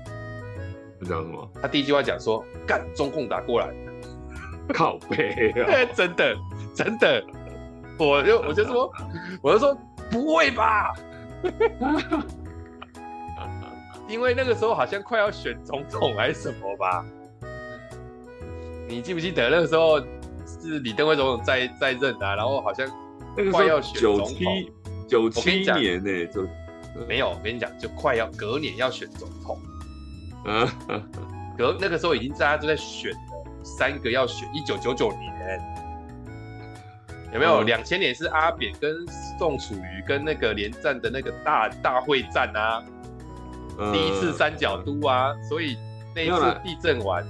B: 是讲什么？
A: 他第一句话讲说干中共打过来，
B: 靠背啊，
A: 真的真的。我就我就说，我就说不会吧，因为那个时候好像快要选总统还是什么吧？你记不记得那个时候是李登辉总统在在任啊？然后好像快要选总统，
B: 九七年呢，就
A: 没有。我跟你讲，就快要隔年要选总统，嗯，隔那个时候已经大家都在选了，三个要选，一九九九年。有没有两千、嗯、年是阿扁跟宋楚瑜跟那个连战的那个大大会战啊？嗯、第一次三角都啊，所以那一次地震完，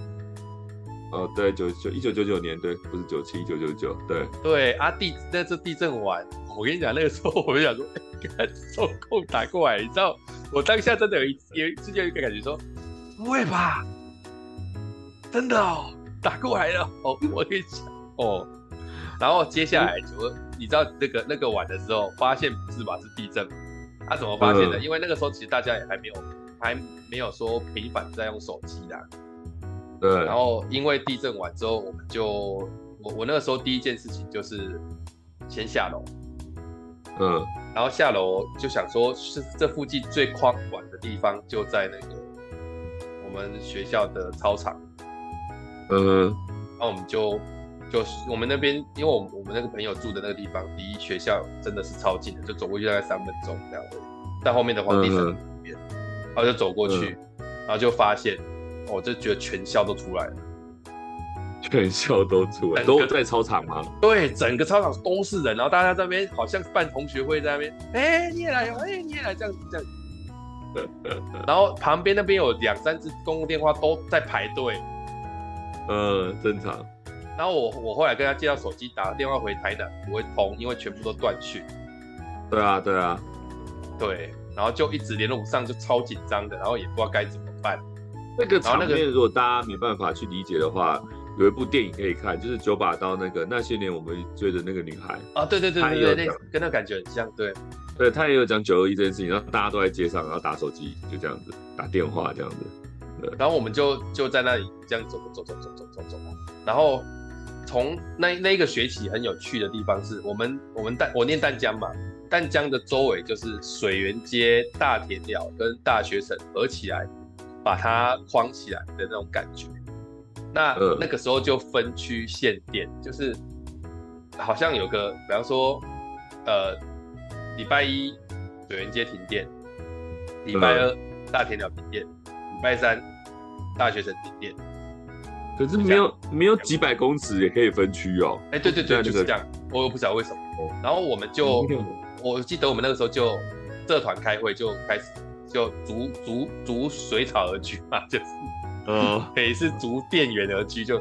B: 哦对，九九一九九九年对，不是九七一九九九对
A: 对啊地那次地震完，我跟你讲那个时候我就想说，看中共打过来，你知道我当下真的有一有一直有一个感觉说，不会吧？真的哦，打过来了 哦，我跟你讲哦。然后接下来就，嗯、你知道那个那个晚的时候，发现不是吧？是地震。他、啊、怎么发现的？嗯、因为那个时候其实大家也还没有还没有说频繁在用手机的。
B: 对。
A: 然后因为地震完之后，我们就我我那个时候第一件事情就是先下楼。
B: 嗯。
A: 然后下楼就想说，是这附近最宽广的地方就在那个我们学校的操场。
B: 嗯。
A: 那我们就。就是我们那边，因为我我们那个朋友住的那个地方离学校真的是超近的，就走过去大概三分钟这样子。在后面的皇帝城里面，然后就走过去，然后就发现，我就觉得全校都出来了，
B: 全校都出来，都在操场吗？
A: 对，整个操场都是人，然后大家在那边好像办同学会在那边，哎，你也来哦，哎，你也来，这样这样。然后旁边那边有两三只公共电话都在排队，
B: 嗯，正常。
A: 然后我我后来跟他借到手机打电话回台南不会通，因为全部都断讯。
B: 对啊，对啊，
A: 对，然后就一直联络不上，就超紧张的，然后也不知道该怎么办。
B: 那个场面如果大家没办法去理解的话，有一部电影可以看，就是九把刀那个那些年我们追的那个女孩。
A: 啊，对对对对对，那跟那感觉很像，对。
B: 对，他也有讲九二一这件事情，然后大家都在街上，然后打手机，就这样子打电话这样子。对，
A: 然后我们就就在那里这样走走走走走走走，然后。从那那一个学期很有趣的地方是我们我们淡我念淡江嘛，淡江的周围就是水源街、大田寮跟大学城合起来，把它框起来的那种感觉。那、呃、那个时候就分区限电，就是好像有个，比方说，呃，礼拜一水源街停电，礼拜二大田寮停电，礼拜三大学城停电。
B: 可是没有没有几百公尺也可以分区哦。
A: 哎，对对对，就是这样。我也不知道为什么。然后我们就，我记得我们那个时候就社团开会就开始就逐逐逐水草而居嘛，就是，呃，也是逐电源而居，就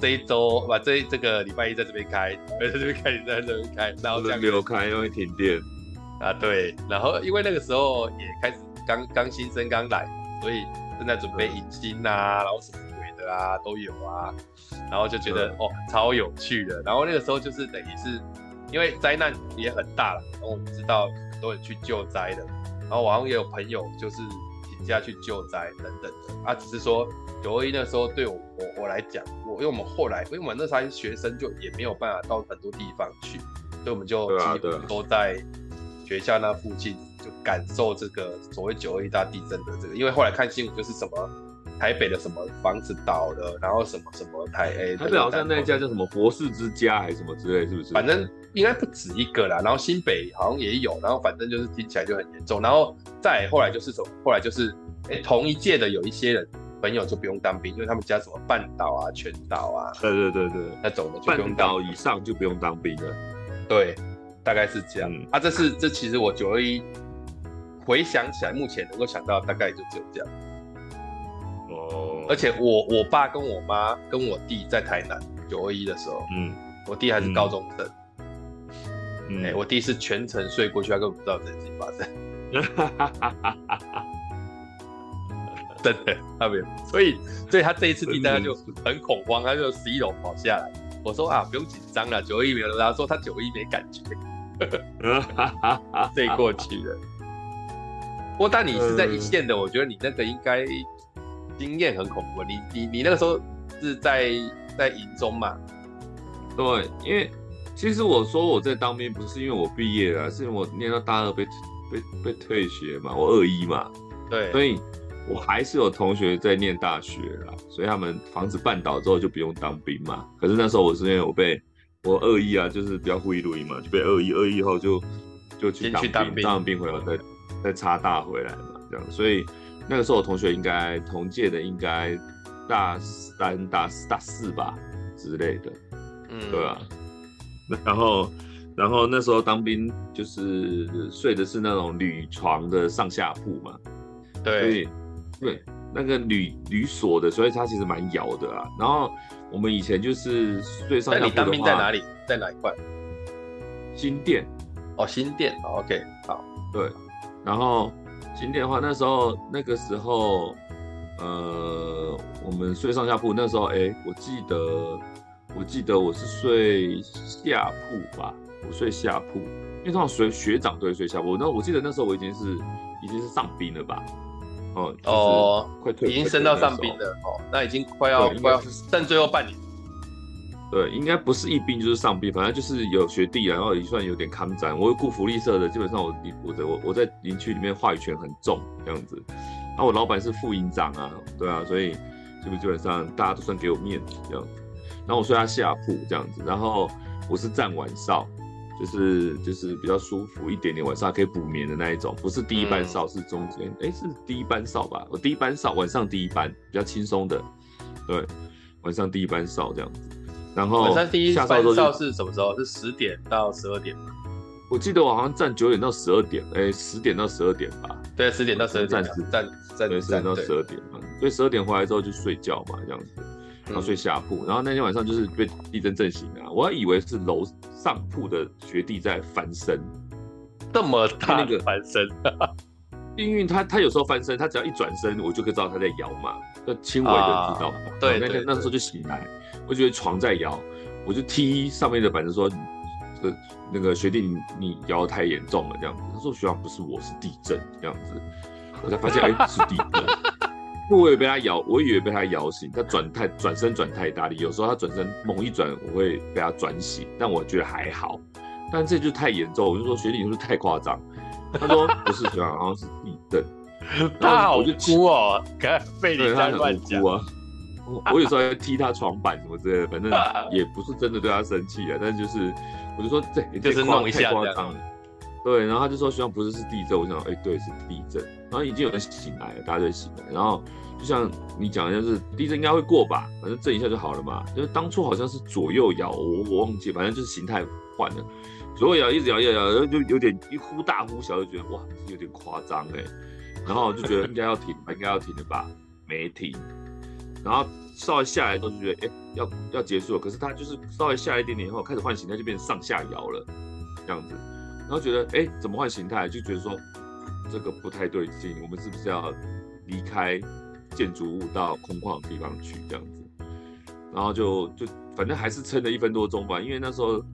A: 这一周把这这个礼拜一在这边开，在这边开，在这边开，然后这样没有
B: 开，因为停电
A: 啊，对。然后因为那个时候也开始刚刚新生刚来，所以正在准备迎新呐，然后什么鬼的啊都有啊，然后就觉得哦超有趣的。然后那个时候就是等于是。因为灾难也很大了，然后我们知道很多人去救灾的，然后网上也有朋友就是请假去救灾等等的。啊，只是说九二一那时候对我我我来讲，我因为我们后来 因为我们那时候还是学生，就也没有办法到很多地方去，所以我们就基本都在学校那附近就感受这个所谓九二一大地震的这个。因为后来看新闻就是什么。台北的什么房子倒了，然后什么什么台 A，
B: 台北好像那一家叫什么博士之家还是什么之类，是不是？
A: 反正应该不止一个啦。然后新北好像也有，然后反正就是听起来就很严重。然后再后来就是什么？后来就是哎、欸，同一届的有一些人朋友就不用当兵，因为他们家什么半岛啊、全岛啊，
B: 对对对对，
A: 那种的就不用
B: 半岛以上就不用当兵了。
A: 对，大概是这样。嗯、啊，这是这其实我九二一回想起来，目前能够想到大概就只有这样。而且我我爸跟我妈跟我弟在台南九二一的时候，嗯，我弟还是高中生，嗯，哎、欸，我弟是全程睡过去，他根本不知道这件事情发生，真的，他没有，所以所以他这一次地震他就很恐慌，他就十一楼跑下来，我说啊不用紧张了，九二一没有，他说他九二一没感觉，睡过去了。不过但你是在一线的，我觉得你那个应该。经验很恐怖，你你你那个时候是在在营中嘛？
B: 对，因为其实我说我在当兵不是因为我毕业了，是因为我念到大二被被被退学嘛，我二一嘛，
A: 对，
B: 所以我还是有同学在念大学啦，所以他们房子半倒之后就不用当兵嘛。可是那时候我是因为我被我二一啊，就是比较会录音嘛，就被二一二一后就就去当兵，当兵回来再再插大回来嘛，这样，所以。那个时候我同学应该同届的应该大三、大四、大四吧之类的，嗯，对啊。然后，然后那时候当兵就是睡的是那种铝床的上下铺嘛，
A: 对，
B: 所以对那个铝铝锁的，所以它其实蛮摇的啊。然后我们以前就是睡上下铺的话，那你
A: 当兵在哪里？在哪一块？
B: 新店。
A: 哦，新店。OK，好。
B: 对，然后。新店的话，那时候那个时候，呃，我们睡上下铺。那时候，哎、欸，我记得，我记得我是睡下铺吧，我睡下铺，因为通常学学长都会睡下铺。那我记得那时候我已经是已经是上兵了吧？哦哦，快退，
A: 已经升到上兵了哦，那已经快要快要剩最后半年。
B: 对，应该不是一兵就是上兵，反正就是有学弟，然后也算有点抗战。我有顾福利社的，基本上我我的我我在营区里面话语权很重这样子。然后我老板是副营长啊，对啊，所以基本基本上大家都算给我面子这样子。然后我睡他下铺这样子，然后我是站晚哨，就是就是比较舒服一点点，晚上还可以补眠的那一种，不是第一班哨，是中间，哎、嗯，是第一班哨吧？我第一班哨，晚上第一班比较轻松的，对，晚上第一班哨这样子。然后
A: 晚上第一班哨是什么时候？是十点到十二点吗？
B: 我记得我好像站九点到十二点，哎，十点到十二点吧。
A: 对，十点到十二点。
B: 站站站对，十点到十二点嘛。所以十二点回来之后就睡觉嘛，这样子，然后睡下铺。然后那天晚上就是被地震震醒啊，我还以为是楼上铺的学弟在翻身，
A: 这么大那个翻身，
B: 因为他他有时候翻身，他只要一转身，我就可以知道他在摇嘛，就轻微的知道。对，那天那时候就醒来。我觉得床在摇，我就踢上面的板子说：“这个那个学弟，你你摇得太严重了。”这样子，他说：“学长不是我，是地震。”这样子，我才发现哎、欸，是地震。我也被他摇，我以为被他摇醒。他转太转身转太大力，有时候他转身猛一转，我会被他转醒。但我觉得还好，但这就太严重，我就说学弟你是不是太夸张？他说不是学长，好像是地震。
A: 他好哭哦，被你在乱讲啊。
B: 我有时候还踢他床板什么之类的，反正也不是真的对他生气啊，但是就是我就说这
A: 就是弄一下夸张
B: 了。对，然后他就说希望不是是地震，我想哎、欸、对是地震，然后已经有人醒来了，大家就醒来，然后就像你讲的，就是地震应该会过吧，反正震一下就好了嘛，就是当初好像是左右摇，我我忘记，反正就是形态换了，左右摇一直摇一直摇，然后就有点一忽大忽小，就觉得哇有点夸张哎，然后就觉得应该要停吧，应该要停的吧，没停，然后稍微下来之后就觉得哎、欸、要要结束了，可是它就是稍微下来一点点以后开始换形态，就变成上下摇了这样子。然后觉得，哎，怎么换形态？就觉得说，这个不太对劲，我们是不是要离开建筑物到空旷的地方去这样子？然后就就反正还是撑了一分多钟吧，因为那时候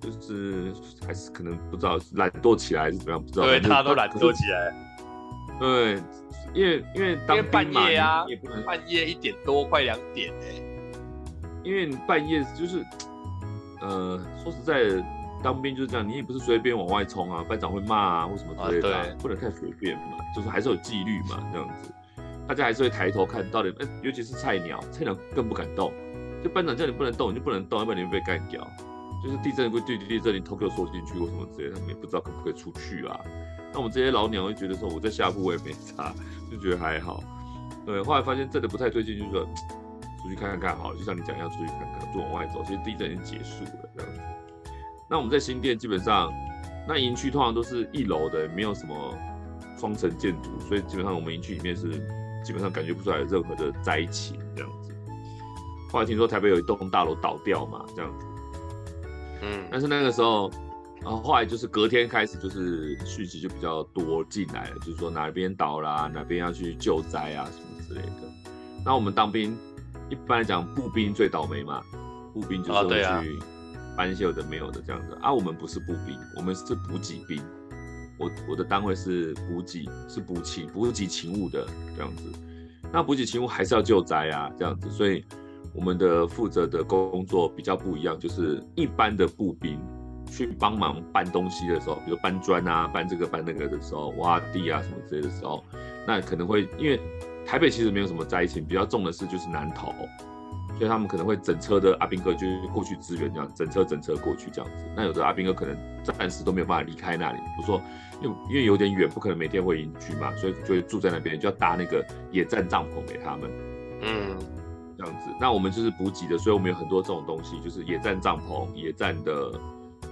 B: 就是还是可能不知道懒惰起来还是怎么样，不知道。
A: 对，他都懒惰起来。
B: 对，因为因为当
A: 半夜啊，也不能半夜一点多，快两点哎。
B: 因为半夜就是，呃，说实在的。当兵就是这样，你也不是随便往外冲啊，班长会骂啊，或什么之类的，啊，不能太随便嘛，就是还是有纪律嘛，这样子，大家还是会抬头看到底，欸，尤其是菜鸟，菜鸟更不敢动，就班长叫你不能动，你就不能动，要不然你会被干掉。就是地震会对地震，你头壳缩进去或什么之类，他们也不知道可不可以出去啊。那我们这些老鸟会觉得说，我在下铺我也没差，就觉得还好。对，后来发现真的不太对劲，就说出去看看看好，就像你讲要出去看看，就往外走。其实地震已经结束了，这样子。那我们在新店基本上，那营区通常都是一楼的，没有什么双层建筑，所以基本上我们营区里面是基本上感觉不出来任何的灾情这样子。后来听说台北有一栋大楼倒掉嘛，这样子。嗯，但是那个时候，然后后来就是隔天开始就是续集就比较多进来了，就是说哪边倒啦，哪边要去救灾啊什么之类的。那我们当兵一般来讲步兵最倒霉嘛，步兵就是会去。搬一些有的没有的这样子啊，我们不是步兵，我们是补给兵。我我的单位是补给，是补给补给勤务的这样子。那补给勤务还是要救灾啊，这样子，所以我们的负责的工作比较不一样，就是一般的步兵去帮忙搬东西的时候，比如搬砖啊、搬这个搬那个的时候，挖地啊什么之类的时候，那可能会因为台北其实没有什么灾情，比较重的是就是南投。所以他们可能会整车的阿兵哥就过去支援，这样整车整车过去这样子。那有的阿兵哥可能暂时都没有办法离开那里，不说，因为因为有点远，不可能每天会营区嘛，所以就会住在那边，就要搭那个野战帐篷给他们。嗯，这样子。那我们就是补给的，所以我们有很多这种东西，就是野战帐篷、野战的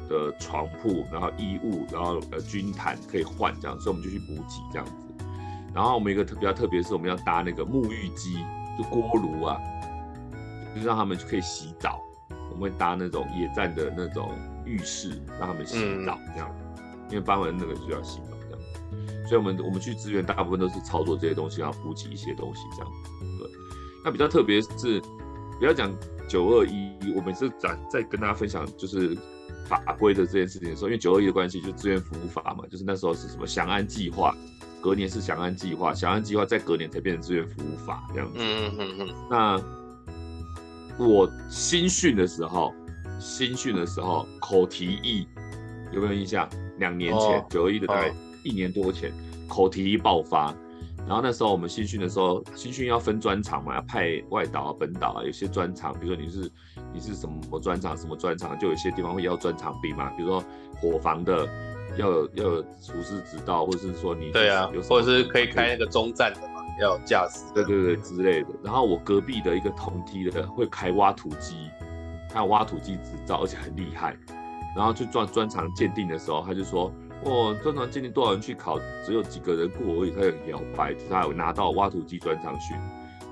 B: 的床铺，然后衣物，然后呃军毯可以换这样，所以我们就去补给这样子。然后我们一个特比较特别是，我们要搭那个沐浴机，就锅炉啊。就让他们可以洗澡，我们会搭那种野战的那种浴室，让他们洗澡这样，因为搬完那个就要洗澡这样，所以我们我们去支援大部分都是操作这些东西，然后补给一些东西这样。比较特别是，不要讲九二一，我们是在在跟大家分享就是法规的这件事情的时候，因为九二一的关系，就志愿服务法嘛，就是那时候是什么祥安计划，隔年是祥安计划，祥安计划再隔年才变成志愿服务法这样子。嗯嗯嗯，那。我新训的时候，新训的时候口蹄疫有没有印象？两年前九二一的大概一年多前，口蹄疫爆发。然后那时候我们新训的时候，新训要分专场嘛，要派外岛啊、本岛啊，有些专场，比如说你是你是什么专场，什么专场，就有些地方会要专场兵嘛。比如说伙房的要有要有厨师执照，或者是说你
A: 对啊，或者是可以开那个中站的嘛。要驾驶，
B: 对对对之类的。然后我隔壁的一个同梯的会开挖土机，他有挖土机执照，而且很厉害。然后去做专长鉴定的时候，他就说：“哦，专长鉴定多少人去考，只有几个人过而已。”他很摇摆，他有拿到挖土机专长训，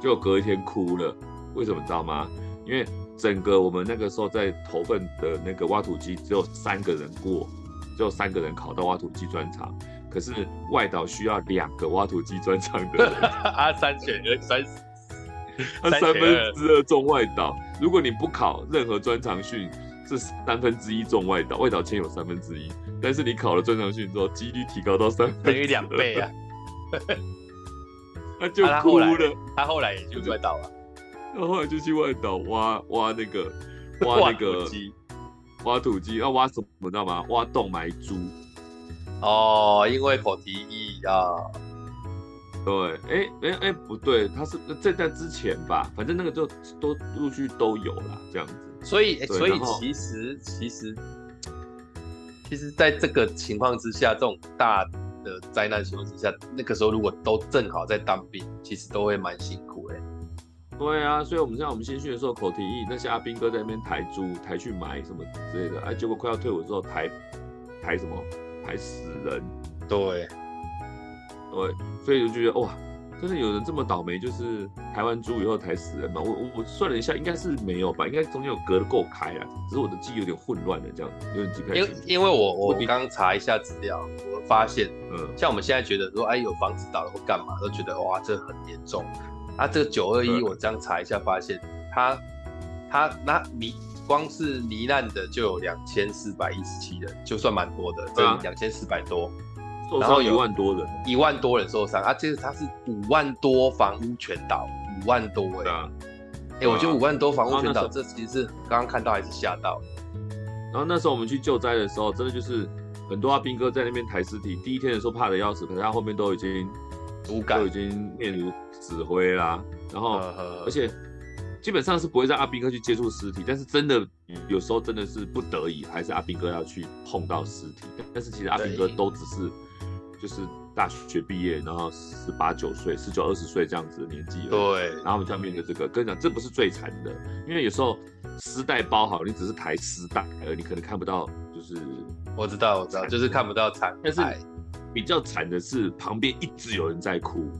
B: 结果隔一天哭了。为什么知道吗？因为整个我们那个时候在投份的那个挖土机只有三个人过，只有三个人考到挖土机专长。可是外岛需要两个挖土机专长的人，
A: 啊，三选二，三
B: 他三分之二中外岛。如果你不考任何专长训，是三分之一中外岛，外岛签有三分之一。但是你考了专长训之后，几率提高到三分，
A: 等于两倍啊！
B: 他就哭了，
A: 他后来也就外岛了，
B: 他后来就去外岛挖挖那个 挖那个挖土机，要挖什么你知道吗？挖洞埋猪。
A: 哦，因为口蹄疫啊，
B: 对，哎哎哎，不对，他是在在之前吧，反正那个就都陆续都有了这样子。
A: 所以，所以其实其实其实在这个情况之下，这种大的灾难情况之下，那个时候如果都正好在当兵，其实都会蛮辛苦哎。
B: 对啊，所以我们像我们新训的时候，口提议那些阿兵哥在那边抬猪、抬去埋什么之类的，哎，结果快要退伍之后抬抬什么抬死人。
A: 对，
B: 对，所以就觉得哇。真的有人这么倒霉，就是抬完猪以后抬死人嘛？我我我算了一下，应该是没有吧，应该中间有隔得够开啊，只是我的记忆有点混乱了，这样有点记不太清。
A: 因为因为我我刚查一下资料，我发现，
B: 嗯，
A: 像我们现在觉得说，哎，有房子倒了或干嘛，都觉得哇，这很严重。啊，这个九二一，我这样查一下，发现他他那你光是罹难的就有两千四百一十七人，就算蛮多的，这两千四百多。
B: 然后一万多人，
A: 一万多人受伤啊！这个他是五万多房屋全倒，五万多哎、欸！哎、啊欸，我觉得五万多房屋全倒，这其实是刚刚看到还是吓到。
B: 然后那时候我们去救灾的时候，真的就是很多阿兵哥在那边抬尸体。第一天的时候怕的要死，可是他后面都已经
A: 无感，
B: 都已经面如死灰啦。然后而且基本上是不会让阿兵哥去接触尸体，但是真的有时候真的是不得已，还是阿兵哥要去碰到尸体。但是其实阿兵哥都只是。就是大学毕业，然后十八九岁、十九二十岁这样子的年纪，
A: 对。然
B: 后我们就要面对这个，跟你讲，这不是最惨的，因为有时候丝带包好，你只是抬丝带，而你可能看不到，就是
A: 我知道，我知道，就是看不到惨。
B: 但是比较惨的是，旁边一直有人在哭。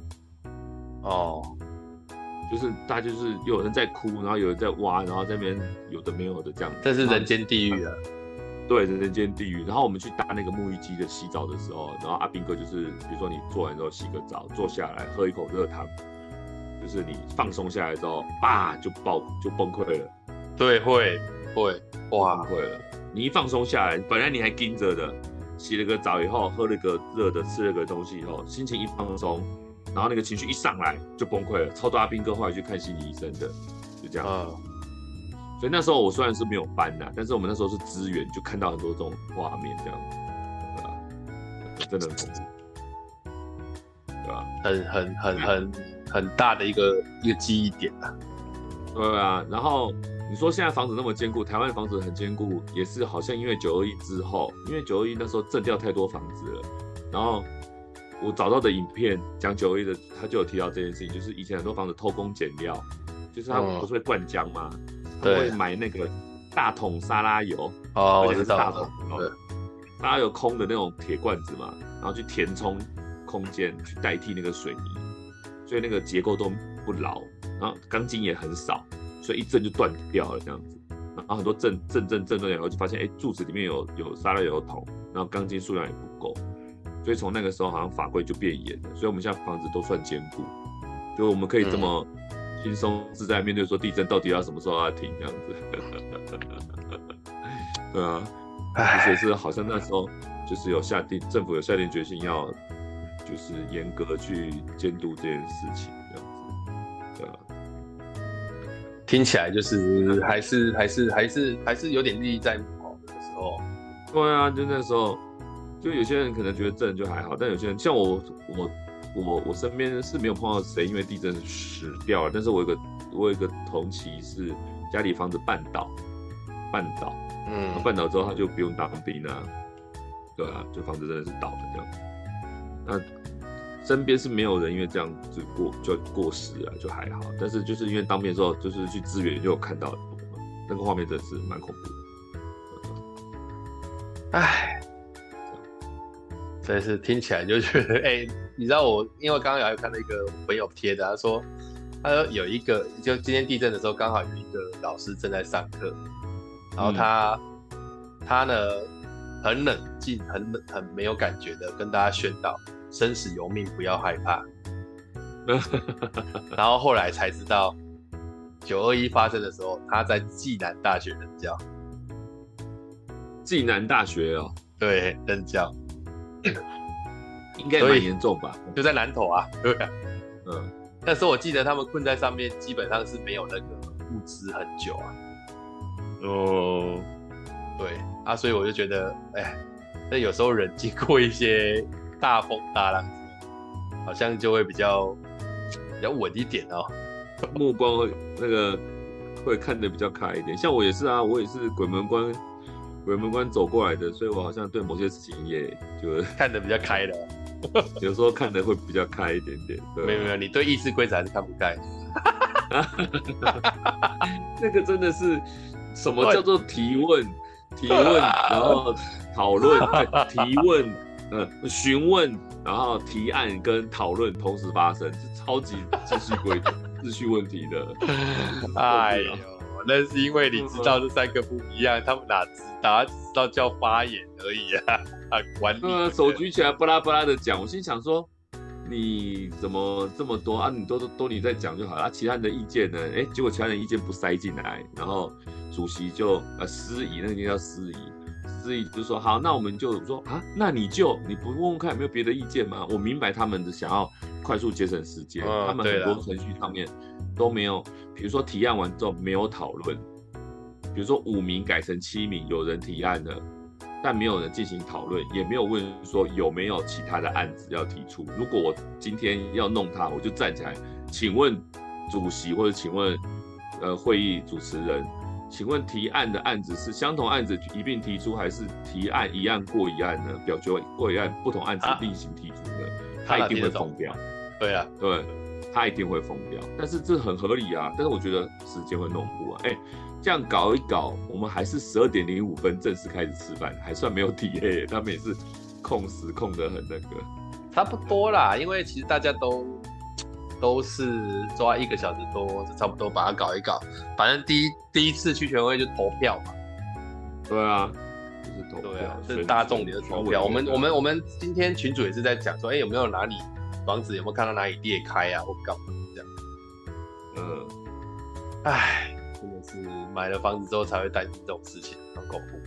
A: 哦，
B: 就是大家就是有人在哭，然后有人在挖，然后这边有的没有的这样子，
A: 这是人间地狱啊。
B: 对，人间地狱。然后我们去搭那个沐浴机的洗澡的时候，然后阿兵哥就是，比如说你做完之后洗个澡，坐下来喝一口热汤，就是你放松下来之后，叭就爆就崩溃了。
A: 对，会会哇，
B: 崩溃了。你一放松下来，本来你还盯着的，洗了个澡以后，喝了个热的，吃了个东西以后，心情一放松，然后那个情绪一上来就崩溃了。超多阿兵哥后来去看心理医生的，就这样。嗯所以那时候我虽然是没有搬呐，但是我们那时候是支援，就看到很多这种画面，这样，对吧？真的很恐怖，对吧？
A: 很很很很很大的一个一个记忆点啊。
B: 对啊，然后你说现在房子那么坚固，台湾的房子很坚固，也是好像因为九二一之后，因为九二一那时候震掉太多房子了。然后我找到的影片讲九二一的，他就有提到这件事情，就是以前很多房子偷工减料，就是他们不是会灌浆吗？嗯他会买那个大桶沙拉油
A: 哦，
B: 我知道大桶，沙拉油空的那种铁罐子嘛，然后去填充空间去代替那个水泥，所以那个结构都不牢，然后钢筋也很少，所以一震就断掉了这样子。然后很多震震震震断以后就发现，哎，柱子里面有有沙拉油桶，然后钢筋数量也不够，所以从那个时候好像法规就变严了，所以我们现在房子都算坚固，就我们可以这么。嗯轻松自在面对说地震到底要什么时候要停这样子，对啊，而且是好像那时候就是有下定政府有下定决心要就是严格去监督这件事情这样子，对啊，
A: 听起来就是还是还是还是还是有点利益在目的时候，
B: 对啊，就那时候就有些人可能觉得震就还好，但有些人像我我。我我身边是没有碰到谁因为地震死掉了，但是我有个我有一个同期是家里房子半倒，半倒，嗯，半倒之后他就不用当兵了，对啊，就房子真的是倒了这样。那身边是没有人因为这样子过就过世啊，就还好。但是就是因为当兵的时候就是去支援，就有看到那个画面，真的是蛮恐怖
A: 的。唉。真是听起来就觉得，哎、欸，你知道我，因为刚刚有看到一个朋友贴的，他说，他说有一个，就今天地震的时候，刚好有一个老师正在上课，然后他，嗯、他呢很冷静，很冷，很没有感觉的跟大家宣导，生死由命，不要害怕。然后后来才知道，九二一发生的时候，他在暨南大学任教。
B: 暨南大学哦，
A: 对，任教。
B: 应该蛮严重吧？
A: 就在南投啊，对啊，
B: 嗯，
A: 那时候我记得他们困在上面，基本上是没有那个物资很久啊。
B: 哦，
A: 对啊，所以我就觉得，哎，那有时候人经过一些大风大浪，好像就会比较比较稳一点哦，
B: 目光会那个会看得比较开一点。像我也是啊，我也是鬼门关鬼门关走过来的，所以我好像对某些事情也就
A: 看得比较开了。
B: 有时候看的会比较开一点点。对
A: 没有没有，你对议事规则还是看不开。
B: 那个真的是什么叫做提问？提问，然后讨论，提问，呃，询问，然后提案跟讨论同时发生，是超级秩序规则、秩序问题的。
A: 哎呦，那是因为你知道这三个不一样，他们哪知道？只知道叫发言而已啊，啊，管理。
B: 手举起来，巴拉巴拉的讲。我心想说，你怎么这么多啊？你都都都你在讲就好了，啊，其他人的意见呢？哎，结果其他人意见不塞进来，然后。主席就呃司仪，那个叫司仪，司仪就说好，那我们就说啊，那你就你不问问看有没有别的意见吗？我明白他们的想要快速节省时间，哦、他们很多程序上面都没有，比如说提案完之后没有讨论，比如说五名改成七名，有人提案了，但没有人进行讨论，也没有问说有没有其他的案子要提出。如果我今天要弄他，我就站起来，请问主席或者请问呃会议主持人。请问提案的案子是相同案子一并提出，还是提案一案过一案呢？表决过一案，不同案子另行提出的，他一定会疯掉。
A: 对啊，
B: 对，他一定会疯掉。但是这很合理啊，但是我觉得时间会弄不完。哎，这样搞一搞，我们还是十二点零五分正式开始吃饭，还算没有体验。他们也是控时控得很那个，
A: 差不多啦，因为其实大家都。都是抓一个小时多，就差不多把它搞一搞。反正第一第一次去全会就投票嘛。
B: 对啊，就是投票，
A: 对啊，是大众的投票。我们我们我们今天群主也是在讲说，哎、欸，有没有哪里房子有没有看到哪里裂开啊，或干嘛这样。嗯，哎，真的是买了房子之后才会担心这种事情，很恐怖。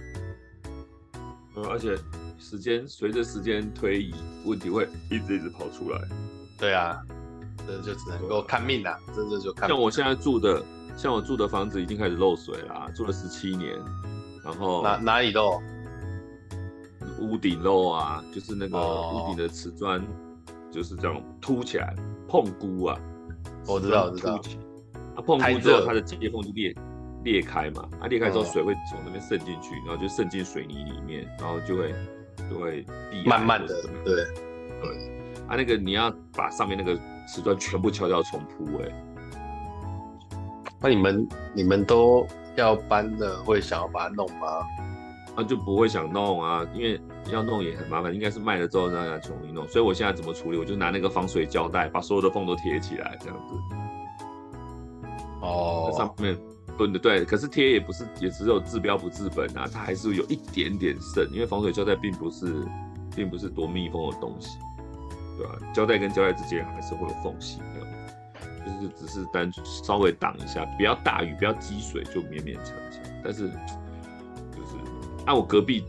B: 嗯，而且时间随着时间推移，问题会一直一直跑出来。
A: 对啊。这就只能够看命了，真的就看。
B: 像我现在住的，像我住的房子已经开始漏水了，住了十七年，然后
A: 哪哪里漏？
B: 屋顶漏啊，就是那个屋顶的瓷砖，就是这样凸起来，碰菇啊。
A: 我知道，我知道。
B: 它，碰菇之后它的接缝就裂裂开嘛，啊，裂开之后水会从那边渗进去，然后就渗进水泥里面，然后就会就会
A: 慢慢的，对对。
B: 啊，那个你要把上面那个。瓷砖全部敲掉重铺，哎，
A: 那你们你们都要搬的，会想要把它弄吗？
B: 那就不会想弄啊，因为要弄也很麻烦，应该是卖了之后让它重新弄。所以我现在怎么处理？我就拿那个防水胶带把所有的缝都贴起来，这样子。
A: 哦，
B: 上面蹲的对，可是贴也不是，也只有治标不治本啊，它还是有一点点渗，因为防水胶带并不是，并不是多密封的东西。对吧？胶带跟胶带之间还是会有缝隙的，就是只是单稍微挡一下，不要大雨，不要积水，就勉勉强强。但是啊、我隔壁，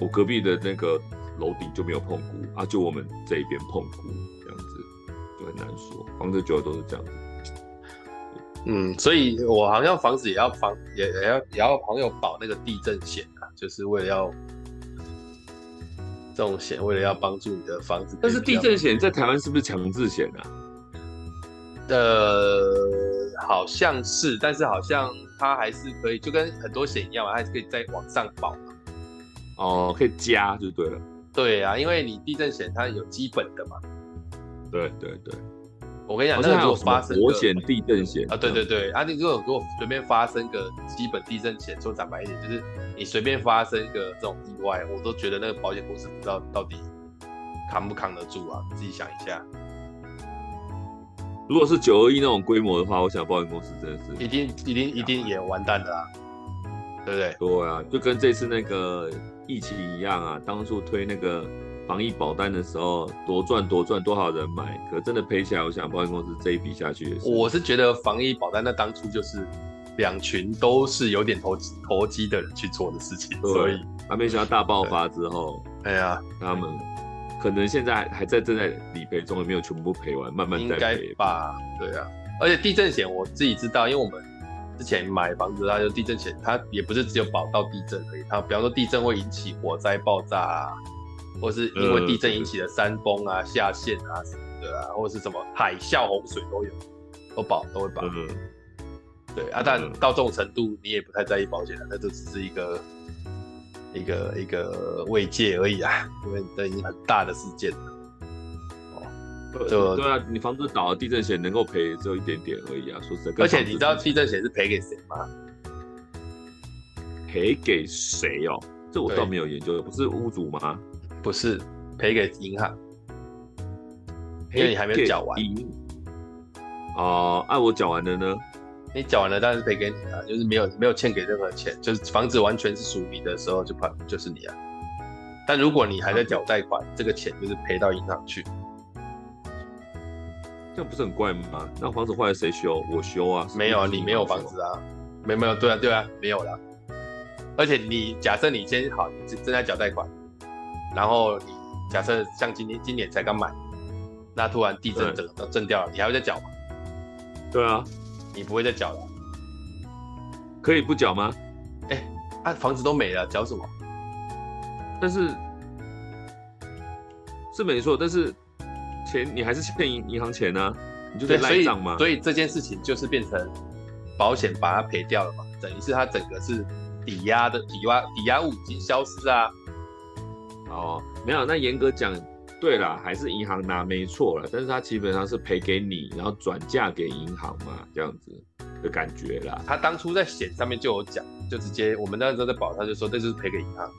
B: 我隔壁的那个楼顶就没有碰菇啊，就我们这一边碰菇，这样子就很难说。房子久了都是这样子。
A: 嗯，所以我好像房子也要防，也也要也要朋友保那个地震险啊，就是为了要。这种险为了要帮助你的房子，
B: 但是地震险在台湾是不是强制险啊？
A: 呃，好像是，但是好像它还是可以，就跟很多险一样嘛，它还是可以再往上保嘛。
B: 哦，可以加就对了。
A: 对啊，因为你地震险它有基本的嘛。
B: 对对对。
A: 我跟你讲，那如果发生
B: 火险、地震险
A: 啊，对对对，啊，你如果给我随便发生个基本地震险，说坦白一点，就是你随便发生个这种意外，我都觉得那个保险公司不知道到底扛不扛得住啊，你自己想一下。
B: 如果是九二一那种规模的话，我想保险公司真的是
A: 一定一定一定也完蛋的啊，对不对？
B: 对啊，就跟这次那个疫情一样啊，当初推那个。防疫保单的时候多赚多赚，多少人买？可真的赔起来，我想保险公司这一笔下去也是。
A: 我是觉得防疫保单那当初就是两群都是有点投机投机的人去做的事情，所以
B: 还没想到大爆发之后，
A: 哎呀，
B: 他们可能现在还在正在理赔中，也没有全部赔完，慢慢再
A: 赔。吧？对啊，而且地震险我自己知道，因为我们之前买房子，它就地震险，它也不是只有保到地震而已，它比方说地震会引起火灾爆炸啊。或是因为地震引起的山崩啊、下陷啊什么的啊，或者是什么海啸、洪水都有，都保都会保。嗯，对啊，但到这种程度，你也不太在意保险了，那就只是一个一个一个慰藉而已啊，因为这已经很大的事件了。
B: 哦，就对啊，你房子倒了，地震险能够赔只有一点点而已啊，说实在。
A: 而且你知道地震险是赔给谁吗？
B: 赔给谁哦？这我倒没有研究，不是屋主吗？
A: 不是，赔给银行，因为你还没有缴完。
B: 哦，按、啊、我缴完了呢？
A: 你缴完了，当然是赔给你啊，就是没有没有欠给任何钱，就是房子完全是属于你的时候就赔就是你啊。但如果你还在缴贷款，这个钱就是赔到银行去。
B: 这样不是很怪吗？那房子坏了谁修？我修啊。
A: 没有，你没有房子啊？没没有，对啊对啊，没有了。而且你假设你先好，你正在缴贷款，然后你假设像今天今年才刚买，那突然地震整个都震掉了，你还会再缴吗？
B: 对啊，
A: 你不会再缴了，
B: 可以不缴吗？
A: 哎、欸，啊，房子都没了，缴什么？
B: 但是是没错，但是钱你还是欠银银行钱呢、啊，你就得赖账嘛？
A: 所以这件事情就是变成保险把它赔掉了嘛，等于是它整个是抵押的抵押抵押物已经消失啊。
B: 哦，没有，那严格讲。对了，还是银行拿没错了，但是它基本上是赔给你，然后转嫁给银行嘛，这样子的感觉啦。
A: 他当初在险上面就有讲，就直接我们那时候在保，他就说这就是赔给银行，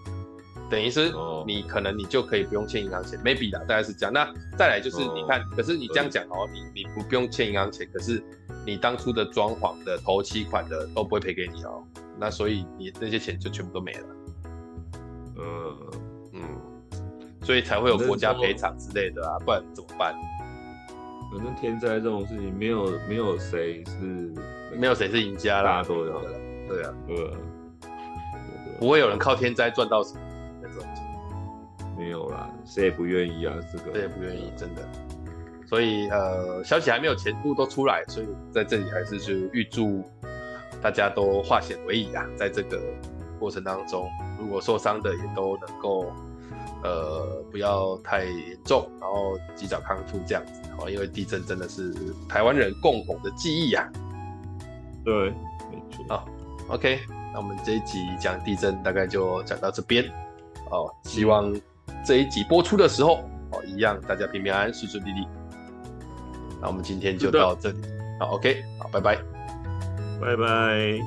A: 等于是你可能你就可以不用欠银行钱、哦、，maybe 啦，大概是这样。那再来就是你看，哦、可是你这样讲哦，你你不不用欠银行钱，可是你当初的装潢的头期款的都不会赔给你哦，那所以你那些钱就全部都没了。
B: 嗯。
A: 所以才会有国家赔偿之类的啊，不然怎么办？
B: 反正天灾这种事情，没有没有谁是
A: 没有谁是赢家啦，大家都有的。对啊，对啊，不会有人靠天灾赚到什么。
B: 没有啦，谁也不愿意啊，这个谁
A: 也不愿意，真的。所以呃，消息还没有全部都出来，所以在这里还是就预祝大家都化险为夷啊，在这个过程当中，如果受伤的也都能够。呃，不要太严重，然后及早康复这样子哦，因为地震真的是台湾人共同的记忆、啊。
B: 对，没错。
A: 好，OK，那我们这一集讲地震大概就讲到这边哦。希望这一集播出的时候哦，一样大家平平安安、顺顺利利。那我们今天就到这里，好，OK，好，拜拜，
B: 拜拜。